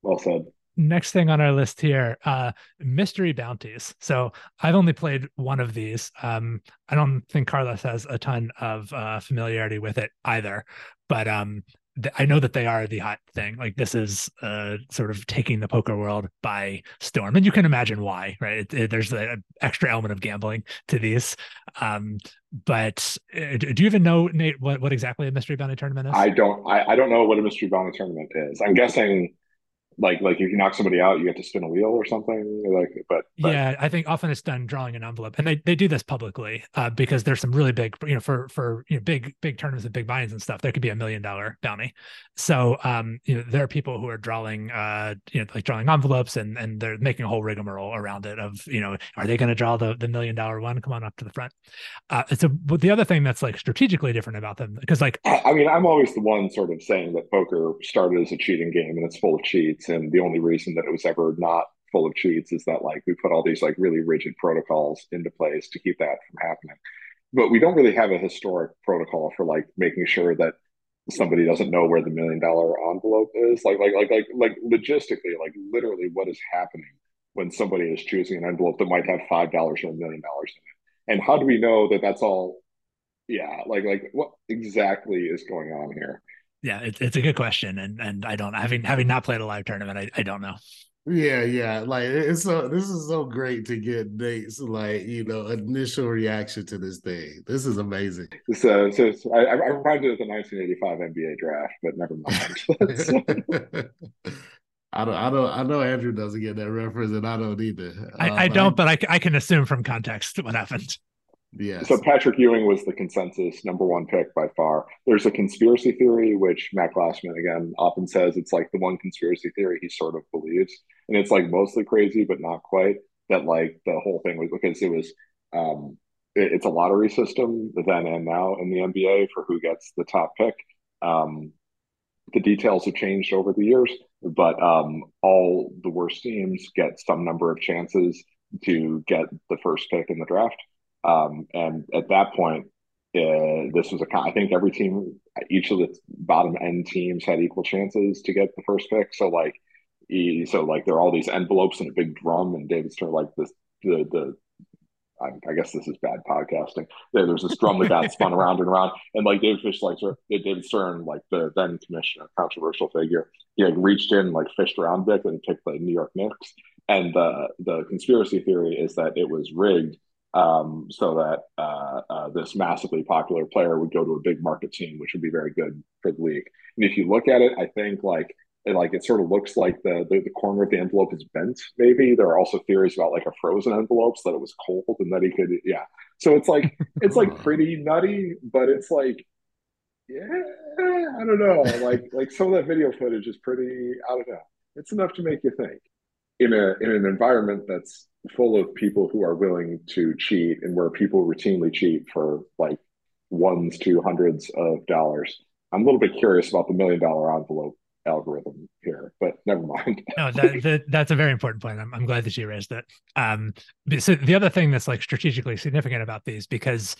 Well said next thing on our list here uh mystery bounties so i've only played one of these um i don't think carlos has a ton of uh familiarity with it either but um I know that they are the hot thing. Like this is uh, sort of taking the poker world by storm, and you can imagine why, right? It, it, there's an extra element of gambling to these. Um, but uh, do you even know, Nate, what, what exactly a mystery bounty tournament is? I don't. I, I don't know what a mystery bounty tournament is. I'm guessing like like if you knock somebody out you get to spin a wheel or something like but, but, yeah i think often it's done drawing an envelope and they, they do this publicly uh, because there's some really big you know for for you know big big tournaments and big buy-ins and stuff there could be a million dollar bounty. So um you know there are people who are drawing uh you know like drawing envelopes and and they're making a whole rigmarole around it of you know are they going to draw the the million dollar one? Come on up to the front. Uh so but the other thing that's like strategically different about them because like i mean i'm always the one sort of saying that poker started as a cheating game and it's full of cheats and the only reason that it was ever not full of cheats is that like we put all these like really rigid protocols into place to keep that from happening. But we don't really have a historic protocol for like making sure that somebody doesn't know where the million dollar envelope is. Like like like like like logistically like literally what is happening when somebody is choosing an envelope that might have five dollars or a million dollars in it? And how do we know that that's all yeah like like what exactly is going on here yeah, it's it's a good question, and and I don't having having not played a live tournament, I, I don't know. Yeah, yeah, like it's so this is so great to get Nate's like you know initial reaction to this thing. This is amazing. So, so, so I, I reminded of the 1985 NBA draft, but never mind. I don't, I don't, I know Andrew doesn't get that reference, and I don't either. I, um, I don't, I, but I, I can assume from context what happened. Yes. So Patrick Ewing was the consensus number one pick by far. There's a conspiracy theory, which Matt Glassman again often says it's like the one conspiracy theory he sort of believes, and it's like mostly crazy, but not quite. That like the whole thing was because it was um, it, it's a lottery system then and now in the NBA for who gets the top pick. Um, the details have changed over the years, but um, all the worst teams get some number of chances to get the first pick in the draft. Um, and at that point, uh, this was a. I think every team, each of the bottom end teams had equal chances to get the first pick. So like, he, so like there are all these envelopes and a big drum, and David Stern like this the the. I, guess this is bad podcasting. There, there's this drum that got spun around and around, and like David Fish, like David Stern, like the then commissioner, controversial figure, he like reached in, like fished around Vic, and picked the New York Knicks. And the the conspiracy theory is that it was rigged um, so that uh, uh, this massively popular player would go to a big market team, which would be very good for the league. And if you look at it, I think like it, like it sort of looks like the, the, the corner of the envelope is bent. Maybe there are also theories about like a frozen envelopes that it was cold and that he could yeah. So it's like it's like pretty nutty, but it's like yeah, I don't know. Like like some of that video footage is pretty. I don't know. It's enough to make you think in a in an environment that's full of people who are willing to cheat and where people routinely cheat for like ones to hundreds of dollars. I'm a little bit curious about the million dollar envelope algorithm here, but never mind. no, that, that, that's a very important point. I'm, I'm glad that you raised it. Um, so the other thing that's like strategically significant about these, because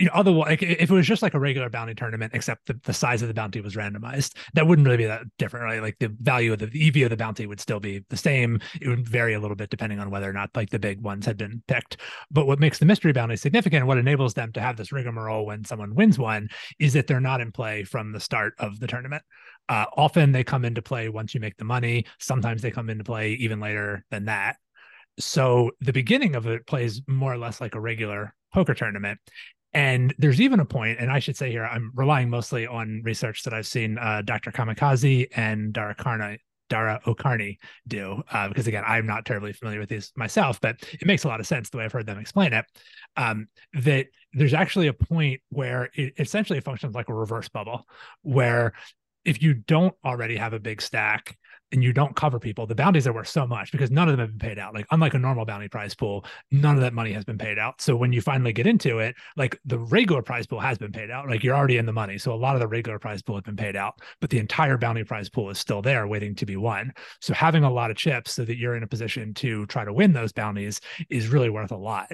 you know, otherwise, like, if it was just like a regular bounty tournament, except the, the size of the bounty was randomized, that wouldn't really be that different, right? Like the value of the, the EV of the bounty would still be the same. It would vary a little bit depending on whether or not like the big ones had been picked. But what makes the mystery bounty significant, what enables them to have this rigmarole when someone wins one, is that they're not in play from the start of the tournament. Uh, often they come into play once you make the money. Sometimes they come into play even later than that. So the beginning of it plays more or less like a regular poker tournament and there's even a point, and I should say here, I'm relying mostly on research that I've seen uh, Dr. Kamikaze and Dara Karna, Dara O'Kearney do, uh, because again, I'm not terribly familiar with these myself, but it makes a lot of sense the way I've heard them explain it. Um, that there's actually a point where it essentially functions like a reverse bubble, where if you don't already have a big stack and you don't cover people, the bounties are worth so much because none of them have been paid out. Like unlike a normal bounty prize pool, none of that money has been paid out. So when you finally get into it, like the regular prize pool has been paid out. Like you're already in the money. So a lot of the regular prize pool has been paid out, but the entire bounty prize pool is still there waiting to be won. So having a lot of chips so that you're in a position to try to win those bounties is really worth a lot.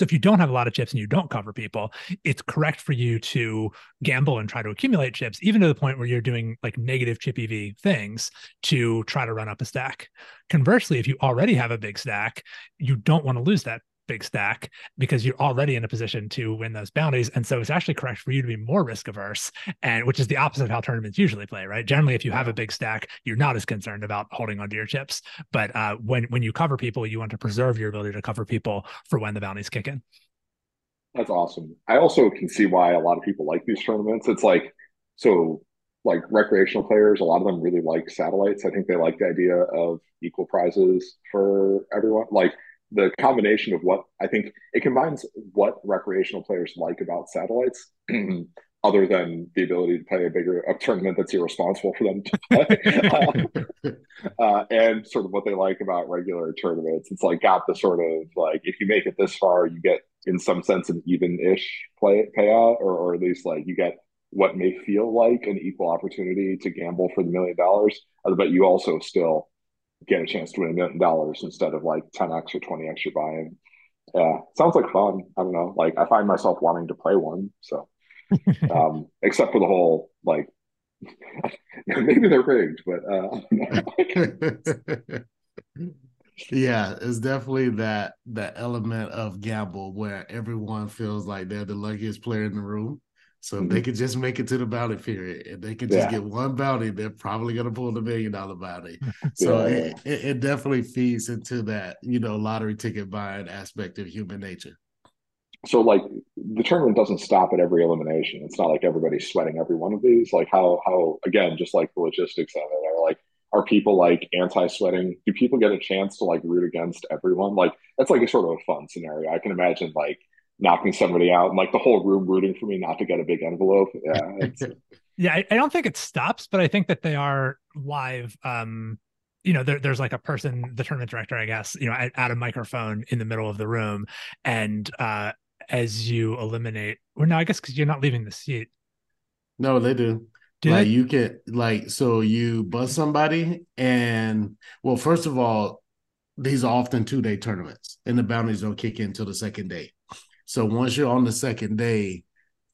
So if you don't have a lot of chips and you don't cover people, it's correct for you to gamble and try to accumulate chips, even to the point where you're doing like negative chip EV things to try to run up a stack. Conversely, if you already have a big stack, you don't want to lose that big stack because you're already in a position to win those bounties. And so it's actually correct for you to be more risk averse, and which is the opposite of how tournaments usually play, right? Generally, if you have a big stack, you're not as concerned about holding onto your chips. But uh, when when you cover people, you want to preserve your ability to cover people for when the bounties kick in. That's awesome. I also can see why a lot of people like these tournaments. It's like so like recreational players, a lot of them really like satellites. I think they like the idea of equal prizes for everyone. Like the combination of what I think it combines what recreational players like about satellites, other than the ability to play a bigger a tournament that's irresponsible for them to play, uh, uh, and sort of what they like about regular tournaments. It's like got the sort of like if you make it this far, you get in some sense an even-ish play payout, or, or at least like you get what may feel like an equal opportunity to gamble for the million dollars, uh, but you also still get a chance to win a million dollars instead of like 10x or 20x you're buying. Yeah, sounds like fun. I don't know. Like I find myself wanting to play one. So, um, except for the whole like, maybe they're rigged, but uh, yeah, it's definitely that that element of gamble where everyone feels like they're the luckiest player in the room. So if they mm-hmm. could just make it to the bounty period, and they could just yeah. get one bounty, they're probably going to pull the million dollar bounty. So yeah. it, it, it, definitely feeds into that, you know, lottery ticket buying aspect of human nature. So like the tournament doesn't stop at every elimination. It's not like everybody's sweating every one of these. Like how how again, just like the logistics of it are like are people like anti-sweating? Do people get a chance to like root against everyone? Like that's like a sort of a fun scenario. I can imagine like knocking somebody out and like the whole room rooting for me not to get a big envelope. Yeah. yeah. I, I, don't think it stops, but I think that they are live. Um, you know, there, there's like a person, the tournament director, I guess, you know, at, at a microphone in the middle of the room. And uh, as you eliminate, or no, I guess because you're not leaving the seat. No, they do. do like they? you can like so you bust somebody and well, first of all, these are often two day tournaments and the bounties don't kick in until the second day. So once you're on the second day,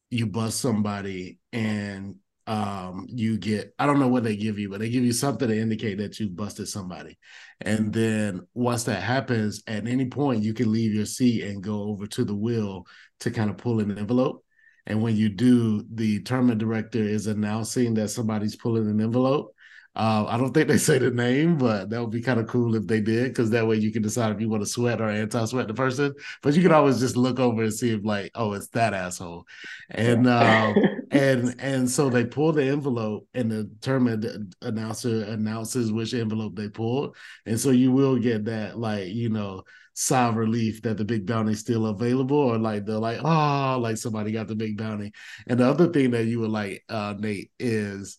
you bust somebody and um, you get I don't know what they give you, but they give you something to indicate that you busted somebody. And then once that happens, at any point you can leave your seat and go over to the wheel to kind of pull an envelope. And when you do, the tournament director is announcing that somebody's pulling an envelope. Uh, I don't think they say the name, but that would be kind of cool if they did, because that way you can decide if you want to sweat or anti-sweat the person. But you can always just look over and see if like, oh, it's that asshole, and um, and and so they pull the envelope, and the tournament announcer announces which envelope they pulled, and so you will get that like you know sigh of relief that the big bounty is still available, or like they're like, oh, like somebody got the big bounty. And the other thing that you would like, uh, Nate, is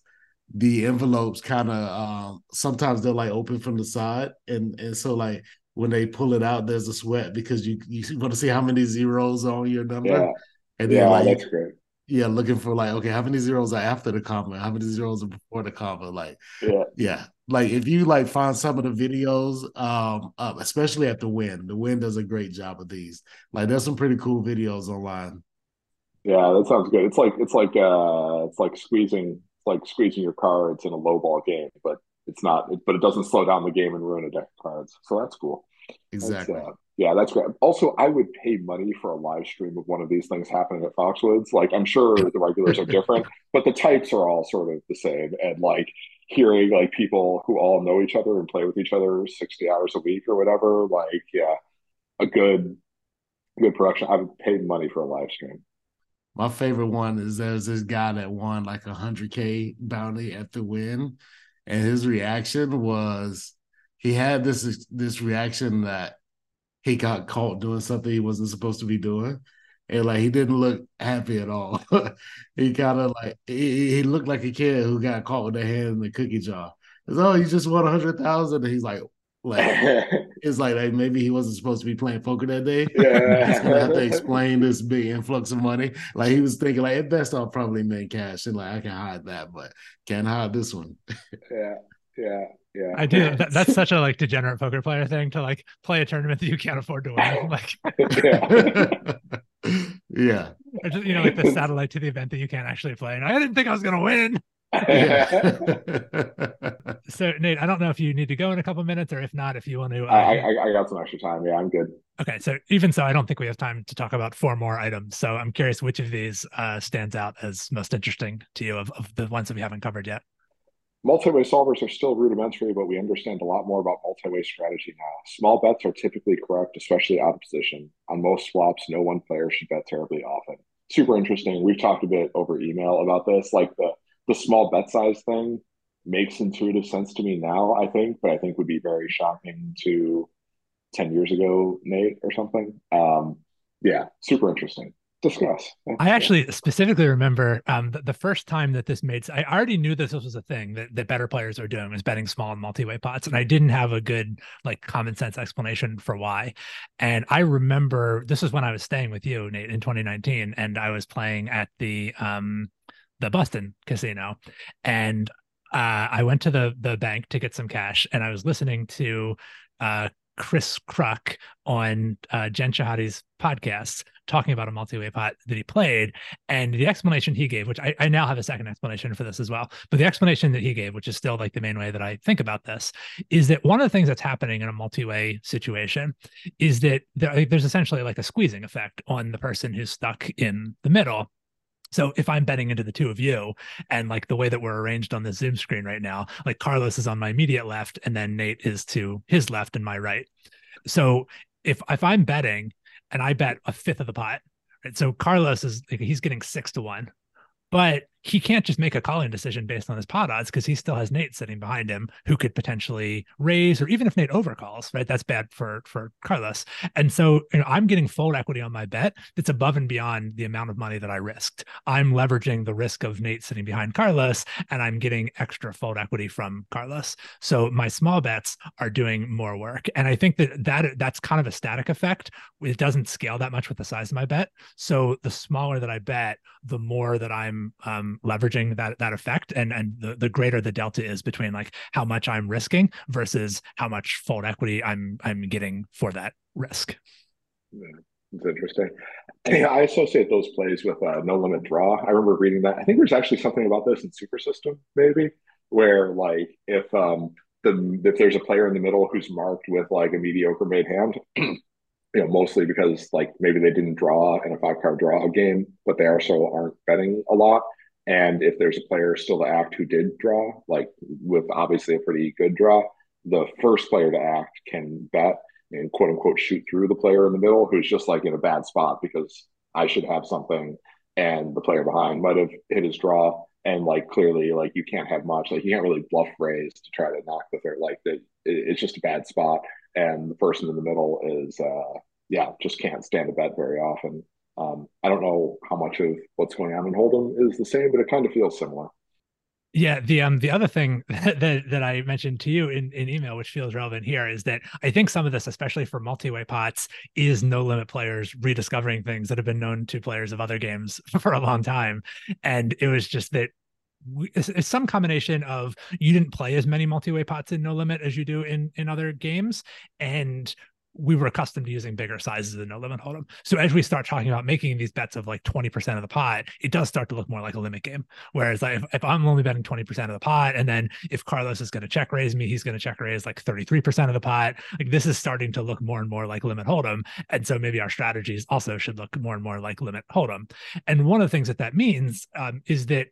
the envelopes kind of um, sometimes they're like open from the side, and and so like when they pull it out, there's a sweat because you you want to see how many zeros on your number. Yeah, and then, yeah, like, that's great. Yeah, looking for like okay, how many zeros are after the comma? How many zeros are before the comma? Like, yeah, yeah. Like if you like find some of the videos, um, uh, especially at the Wynn, the Wynn does a great job of these. Like, there's some pretty cool videos online. Yeah, that sounds good. It's like it's like uh, it's like squeezing like squeezing your cards in a low ball game, but it's not. But it doesn't slow down the game and ruin a deck of cards. So that's cool. Exactly. That's, uh, yeah, that's great. Also, I would pay money for a live stream of one of these things happening at Foxwoods. Like, I'm sure the regulars are different, but the types are all sort of the same. And like hearing like people who all know each other and play with each other 60 hours a week or whatever, like, yeah, a good, good production. I would pay money for a live stream. My favorite one is there's this guy that won like a hundred K bounty at the Wynn. And his reaction was he had this this reaction that he got caught doing something he wasn't supposed to be doing. And like he didn't look happy at all. he kind of like he, he, looked like a kid who got caught with their hand in the cookie jar. It's, oh, you just won a hundred thousand, and he's like, like it's like, like maybe he wasn't supposed to be playing poker that day. Yeah. He's gonna have to explain this big influx of money. Like he was thinking, like at best I'll probably make cash, and like I can hide that, but can't hide this one. yeah, yeah, yeah. I do. That, that's such a like degenerate poker player thing to like play a tournament that you can't afford to win. Like, yeah. yeah. Or just, you know, like the satellite to the event that you can't actually play. And I didn't think I was gonna win. so Nate, I don't know if you need to go in a couple minutes, or if not, if you want to. Uh, I, I, I got some extra time. Yeah, I'm good. Okay, so even so, I don't think we have time to talk about four more items. So I'm curious which of these uh, stands out as most interesting to you of, of the ones that we haven't covered yet. Multi-way solvers are still rudimentary, but we understand a lot more about multi-way strategy now. Small bets are typically correct, especially out of position. On most flops, no one player should bet terribly often. Super interesting. We've talked a bit over email about this, like the the small bet size thing makes intuitive sense to me now, I think, but I think would be very shocking to 10 years ago, Nate, or something. Um, yeah, super interesting. Discuss. I actually specifically remember um, the, the, first time that this made. I already knew that this was a thing that, that better players are doing is betting small and multi-way pots, and I didn't have a good like common sense explanation for why. And I remember this is when I was staying with you, Nate, in 2019, and I was playing at the um, the Boston casino, and uh, I went to the the bank to get some cash, and I was listening to uh, Chris Kruk on uh, Jen Shahade's podcast talking about a multi-way pot that he played. And the explanation he gave, which I, I, now have a second explanation for this as well, but the explanation that he gave, which is still like the main way that I think about this, is that one of the things that's happening in a multi-way situation is that there, there's essentially like a squeezing effect on the person who's stuck in the middle. So if I'm betting into the two of you and like the way that we're arranged on the Zoom screen right now, like Carlos is on my immediate left and then Nate is to his left and my right. So if if I'm betting and I bet a fifth of the pot, right? So Carlos is he's getting six to one, but he can't just make a calling decision based on his pot odds because he still has Nate sitting behind him who could potentially raise, or even if Nate overcalls, right? That's bad for for Carlos. And so you know, I'm getting fold equity on my bet that's above and beyond the amount of money that I risked. I'm leveraging the risk of Nate sitting behind Carlos, and I'm getting extra fold equity from Carlos. So my small bets are doing more work, and I think that that that's kind of a static effect. It doesn't scale that much with the size of my bet. So the smaller that I bet, the more that I'm um, leveraging that that effect and and the, the greater the delta is between like how much i'm risking versus how much fold equity i'm i'm getting for that risk. Yeah, it's interesting. Yeah, i associate those plays with uh, no limit draw. I remember reading that. I think there's actually something about this in super system maybe where like if um the if there's a player in the middle who's marked with like a mediocre made hand you know, mostly because like maybe they didn't draw in a five card draw game, but they also aren't betting a lot. And if there's a player still to act who did draw, like with obviously a pretty good draw, the first player to act can bet and quote unquote shoot through the player in the middle who's just like in a bad spot because I should have something and the player behind might have hit his draw. And like clearly, like you can't have much, like you can't really bluff raise to try to knock the fair. Like the, it's just a bad spot. And the person in the middle is, uh, yeah, just can't stand a bet very often. Um, I don't know how much of what's going on in Hold'em is the same, but it kind of feels similar. Yeah, the um the other thing that that I mentioned to you in, in email, which feels relevant here, is that I think some of this, especially for multi-way pots, is no limit players rediscovering things that have been known to players of other games for a long time, and it was just that it's some combination of you didn't play as many multi-way pots in no limit as you do in in other games and we were accustomed to using bigger sizes in no limit hold'em. So as we start talking about making these bets of like 20% of the pot, it does start to look more like a limit game. Whereas like if, if I'm only betting 20% of the pot, and then if Carlos is going to check raise me, he's going to check raise like 33% of the pot. Like this is starting to look more and more like limit hold'em. And so maybe our strategies also should look more and more like limit hold'em. And one of the things that that means um, is that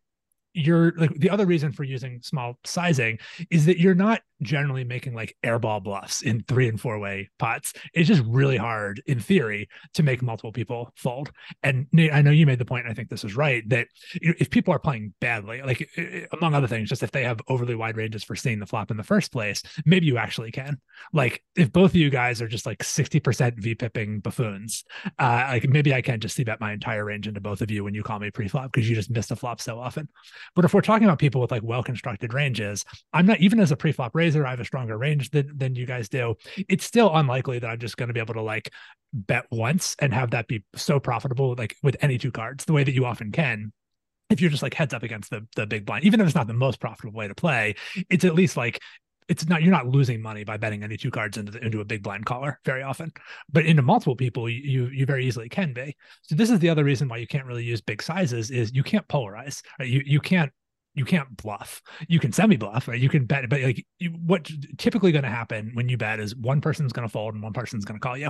you're like the other reason for using small sizing is that you're not generally making like airball bluffs in three and four way pots. It's just really hard in theory to make multiple people fold. And Nate, I know you made the point, I think this is right, that if people are playing badly, like among other things, just if they have overly wide ranges for seeing the flop in the first place, maybe you actually can. Like if both of you guys are just like 60% V pipping buffoons, uh, like maybe I can't just c bet my entire range into both of you when you call me pre-flop because you just missed the flop so often. But if we're talking about people with like well-constructed ranges, I'm not even as a pre-flop raiser, I have a stronger range than, than you guys do. It's still unlikely that I'm just going to be able to like bet once and have that be so profitable, like with any two cards, the way that you often can if you're just like heads up against the the big blind, even if it's not the most profitable way to play, it's at least like it's not you're not losing money by betting any two cards into the, into a big blind caller very often, but into multiple people you you very easily can be. So this is the other reason why you can't really use big sizes is you can't polarize. You you can't you can't bluff. You can semi bluff, right? You can bet, but like you, what typically going to happen when you bet is one person's going to fold and one person's going to call you,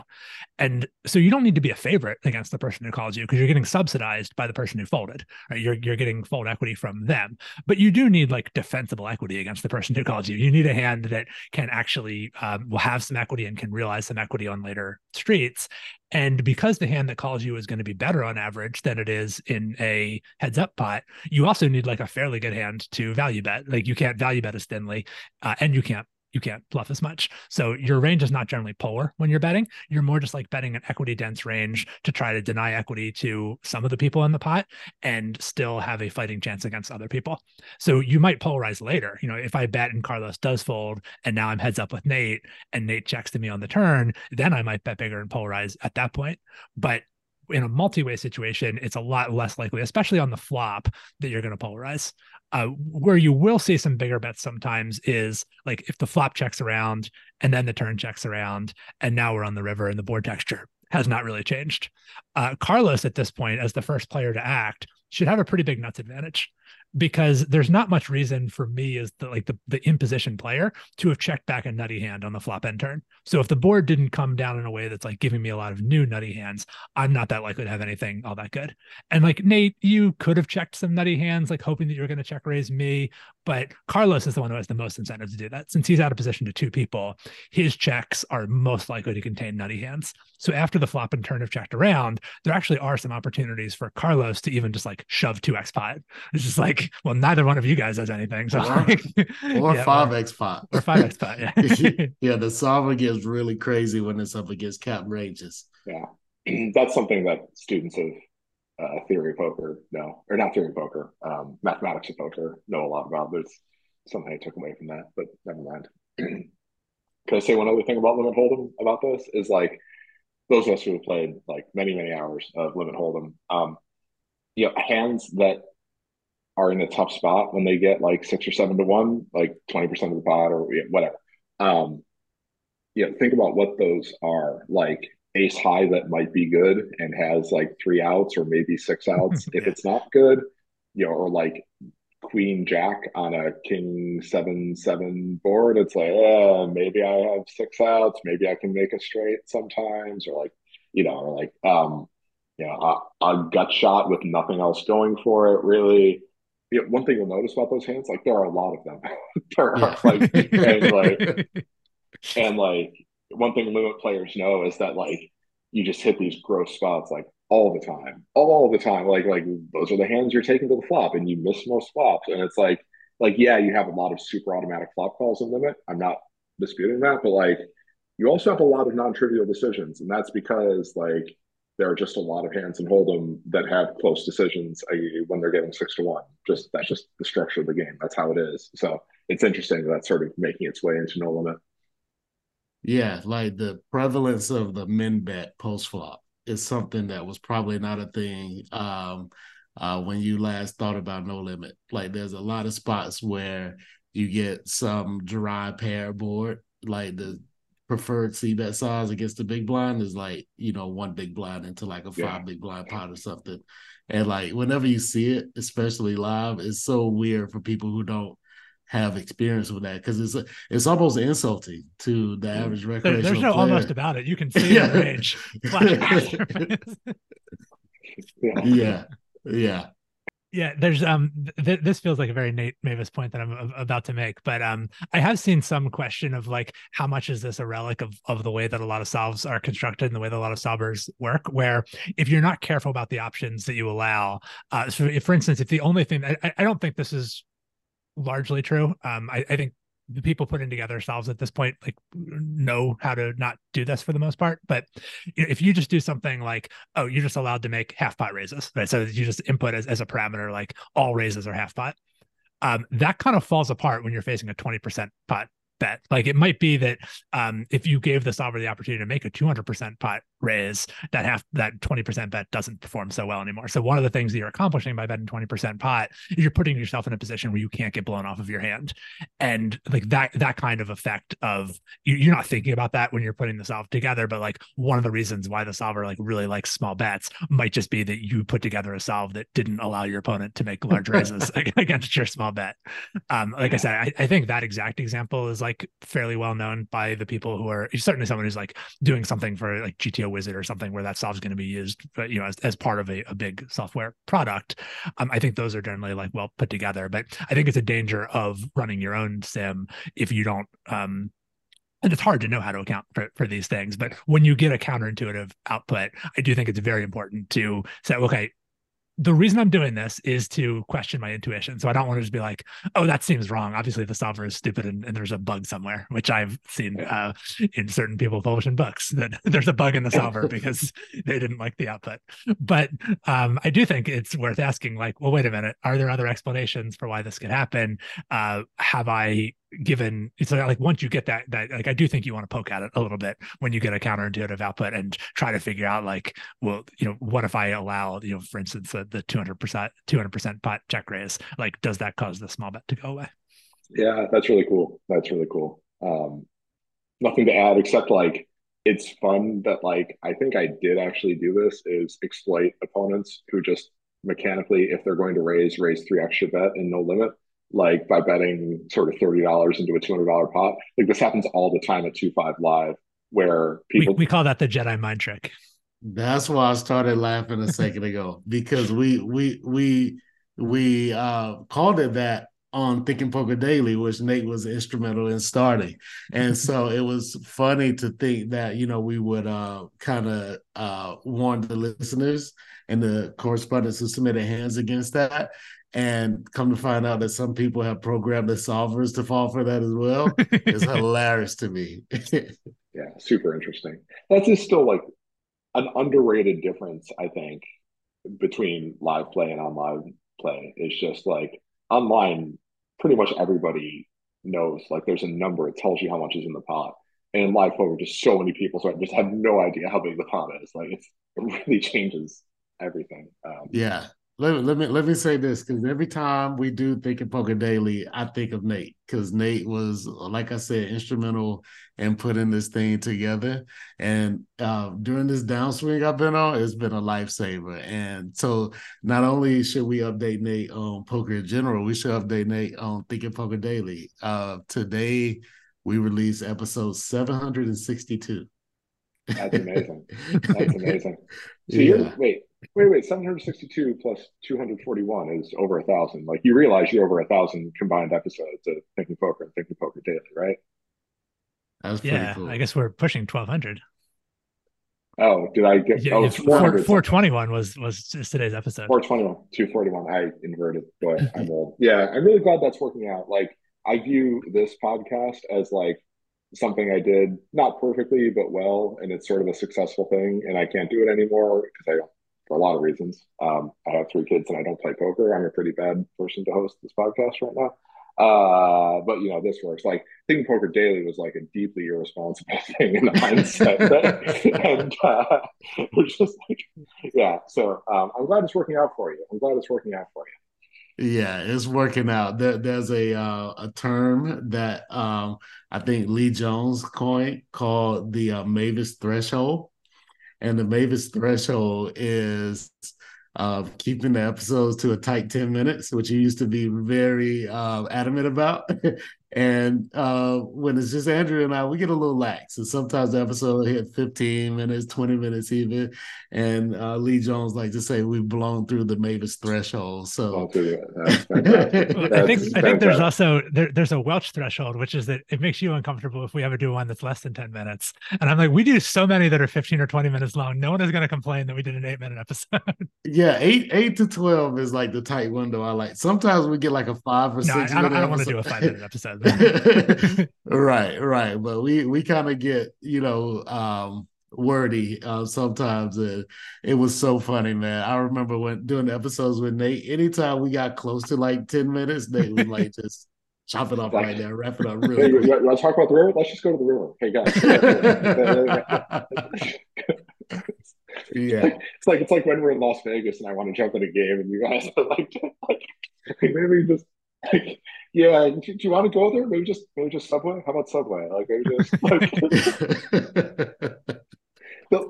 and so you don't need to be a favorite against the person who calls you because you're getting subsidized by the person who folded. Right? You're you're getting fold equity from them, but you do need like defensible equity against the person who calls you. You need a hand that can actually um, will have some equity and can realize some equity on later streets, And because the hand that calls you is going to be better on average than it is in a heads up pot, you also need like a fairly good hand to value bet. Like you can't value bet as thinly, uh, and you can't you can't bluff as much. So your range is not generally polar when you're betting. You're more just like betting an equity dense range to try to deny equity to some of the people in the pot and still have a fighting chance against other people. So you might polarize later. You know, if I bet and Carlos does fold and now I'm heads up with Nate and Nate checks to me on the turn, then I might bet bigger and polarize at that point. But in a multi-way situation, it's a lot less likely, especially on the flop, that you're going to polarize. Uh, where you will see some bigger bets sometimes is like if the flop checks around and then the turn checks around, and now we're on the river and the board texture has not really changed. Uh, Carlos, at this point, as the first player to act, should have a pretty big nuts advantage because there's not much reason for me as the like the, the imposition player to have checked back a nutty hand on the flop end turn. So if the board didn't come down in a way that's like giving me a lot of new nutty hands, I'm not that likely to have anything all that good. And like Nate, you could have checked some nutty hands, like hoping that you're going to check raise me, but Carlos is the one who has the most incentive to do that. Since he's out of position to two people, his checks are most likely to contain nutty hands. So after the flop and turn have checked around, there actually are some opportunities for Carlos to even just like shove two X five. It's just like well, neither one of you guys does anything. So or five X pot. Or five X pot, yeah. yeah, the solver gets really crazy when it's up against cap ranges. Yeah. That's something that students of uh, theory of poker know, or not theory of poker, um, mathematics of poker know a lot about. There's something I took away from that, but never mind. Can I say one other thing about limit hold'em about this? Is like those of us who have played like many many hours of limit hold'em, um, you know, hands that are in a tough spot when they get like six or seven to one, like 20% of the pot or whatever. Um, yeah, think about what those are like ace high that might be good and has like three outs or maybe six outs. if it's not good, you know, or like queen jack on a king seven seven board, it's like, uh, maybe I have six outs, maybe I can make a straight sometimes, or like, you know, or like, um, you know, a, a gut shot with nothing else going for it, really you know, one thing you'll notice about those hands, like there are a lot of them. there are like and like and like one thing limit players know is that like you just hit these gross spots like all the time, all the time. Like like those are the hands you're taking to the flop, and you miss most flops. And it's like like yeah, you have a lot of super automatic flop calls in limit. I'm not disputing that, but like you also have a lot of non-trivial decisions, and that's because like there are just a lot of hands and hold'em that have close decisions uh, when they're getting six to one. Just that's just the structure of the game. That's how it is. So it's interesting that that's sort of making its way into no limit. Yeah, like the prevalence of the min bet post flop is something that was probably not a thing um, uh, when you last thought about no limit. Like there's a lot of spots where you get some dry pair board, like the preferred c bet size against the big blind is like you know one big blind into like a five yeah. big blind pot or something and like whenever you see it especially live it's so weird for people who don't have experience with that because it's it's almost insulting to the average recreational there, there's no player. almost about it you can see yeah. the range yeah. yeah yeah yeah there's um th- this feels like a very nate meyvis point that i'm about to make but um i have seen some question of like how much is this a relic of of the way that a lot of solves are constructed and the way that a lot of solvers work where if you're not careful about the options that you allow uh so if, for instance if the only thing I, I don't think this is largely true. Um I, I think the people putting together solves at this point like know how to not do this for the most part but if you just do something like oh you're just allowed to make half pot raises right? So you just input as, as a parameter like all raises are half pot. Um, that kind of falls apart when you're facing a 20% pot bet. Like it might be that um, if you gave the solver the opportunity to make a 200% pot raise, that half that 20% bet doesn't perform so well anymore. So one of the things that you're accomplishing by betting 20% pot is you're putting yourself in a position where you can't get blown off of your hand, and like that that kind of effect of you, are not thinking about that when you're putting the solve together. But like one of the reasons why the solver like really likes small bets might just be that you put together a solve that didn't allow your opponent to make large raises against your small bet. Um, like I said, I, I think that exact example is like fairly well known by the people who are certainly someone who's like doing something for like GTO Wizard or something where that solve is going to be used, but you know, as, as part of a, a big software product. Um, I think those are generally like well put together, but I think it's a danger of running your own sim if you don't um, and it's hard to know how to account for, for these things but when you get a counterintuitive output i do think it's very important to say okay the reason I'm doing this is to question my intuition. So I don't want to just be like, oh, that seems wrong. Obviously, the solver is stupid and, and there's a bug somewhere, which I've seen uh, in certain people publishing books that there's a bug in the solver because they didn't like the output. But um, I do think it's worth asking, like, well, wait a minute, are there other explanations for why this could happen? Uh, have I given it's like once you get that that like I do think you want to poke at it a little bit when you get a counterintuitive output and try to figure out like well you know what if I allow you know for instance the, the 200% 200% pot check raise? Like does that cause the small bet to go away? Yeah that's really cool. That's really cool. Um nothing to add except like it's fun that like I think I did actually do this is exploit opponents who just mechanically if they're going to raise raise three extra bet and no limit like by betting sort of thirty dollars into a two hundred dollar pot. Like this happens all the time at two five live, where people we, we call that the Jedi mind trick. That's why I started laughing a second ago because we we we we uh called it that on Thinking Poker Daily, which Nate was instrumental in starting. And so it was funny to think that, you know, we would uh, kind of uh, warn the listeners and the correspondents who submitted hands against that and come to find out that some people have programmed the solvers to fall for that as well is hilarious to me. yeah, super interesting. That's just still like an underrated difference, I think, between live play and online play. It's just like online, pretty much everybody knows. Like there's a number, it tells you how much is in the pot. And in live poker, just so many people so I just have no idea how big the pot is. Like it's it really changes everything. Um, yeah, let, let me let me say this because every time we do think Thinking Poker Daily, I think of Nate because Nate was, like I said, instrumental in putting this thing together. And uh, during this downswing I've been on, it's been a lifesaver. And so, not only should we update Nate on poker in general, we should update Nate on Thinking Poker Daily. Uh, today, we release episode seven hundred and sixty-two. That's amazing. That's amazing. So yeah. you're wait, wait, wait. Seven hundred sixty-two plus two hundred forty-one is over a thousand. Like you realize you're over a thousand combined episodes of Thinking Poker and Thinking Poker Daily, right? That's yeah. Cool. I guess we're pushing twelve hundred. Oh, did I get? Yeah, oh, yeah, four twenty one was was today's episode. Four twenty one, two forty one. I inverted. Boy, I'm old. Yeah, I'm really glad that's working out. Like I view this podcast as like something I did not perfectly but well, and it's sort of a successful thing. And I can't do it anymore because I don't for a lot of reasons. Um, I have three kids and I don't play poker. I'm a pretty bad person to host this podcast right now. Uh, but you know, this works. Like thinking poker daily was like a deeply irresponsible thing in hindsight, and uh, it's just like, yeah. So um, I'm glad it's working out for you. I'm glad it's working out for you. Yeah, it's working out. There, there's a uh, a term that um, I think Lee Jones coined called the uh, Meyvis threshold, and the Meyvis threshold is uh, keeping the episodes to a tight 10 minutes, which you used to be very uh, adamant about. And uh, when it's just Andrew and I, we get a little lax. And sometimes the episode hit 15 minutes, 20 minutes even. And uh, Lee Jones like to say we've blown through the Meyvis threshold. So I think I think there's also there, there's a Welch threshold, which is that it makes you uncomfortable if we ever do one that's less than 10 minutes. And I'm like, we do so many that are 15 or 20 minutes long. No one is going to complain that we did an eight minute episode. yeah, eight eight to 12 is like the tight window I like. Sometimes we get like a five or no, six. I, I don't, don't want to do a five minute episode. right, right. But we we kind of get you know um, wordy uh, sometimes. And it was so funny, man. I remember when doing episodes with Nate. Anytime we got close to like ten minutes, Nate was like just. Chop it off right there. Wrap it up really hey. You want to talk about the river? Let's just go to the river. Hey guys. yeah. It's like it's like when we're in Las Vegas and I want to jump in a game and you guys are like, like maybe just like yeah, do, do, you want to go there? Maybe just maybe just Subway. How about Subway? Like maybe just like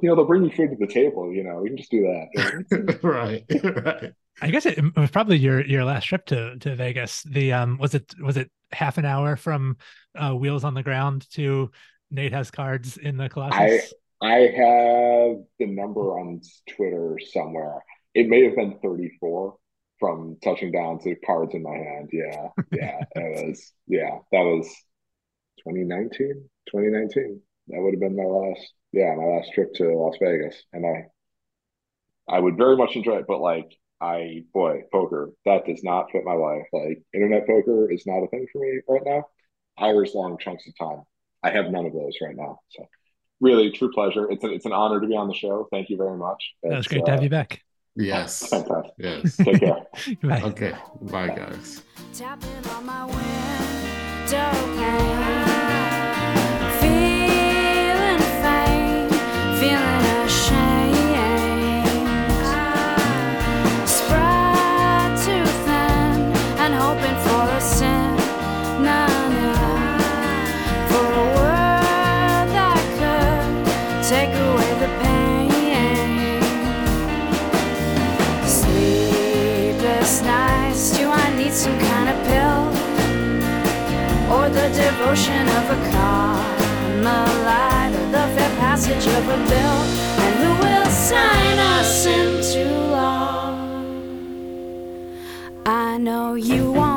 you know they'll bring you food to the table. You know we can just do that. right, right. I guess it, was probably your your last trip to to Vegas. The um was it was it half an hour from uh, Wheels on the Ground to Nate has cards in the Colossus? I I have the number on Twitter somewhere. It may have been thirty four from touching down to cards in my hand. Yeah, yeah, it was. Yeah, that was 2019. 2019. That would have been my last, yeah, my last trip to Las Vegas, and I, I would very much enjoy it. But like, I boy, poker that does not fit my life. Like, internet poker is not a thing for me right now. Hours long chunks of time. I have none of those right now. So, really, true pleasure. It's a, it's an honor to be on the show. Thank you very much. That was great to have uh, you back. Yes. Fantastic. Yes. Take care. Bye. Okay. Bye, guys. Tapping on my window pane. Feeling faint, feeling the devotion of a carmelite, the fair passage of a bill? And who will sign us into law? I know you won't,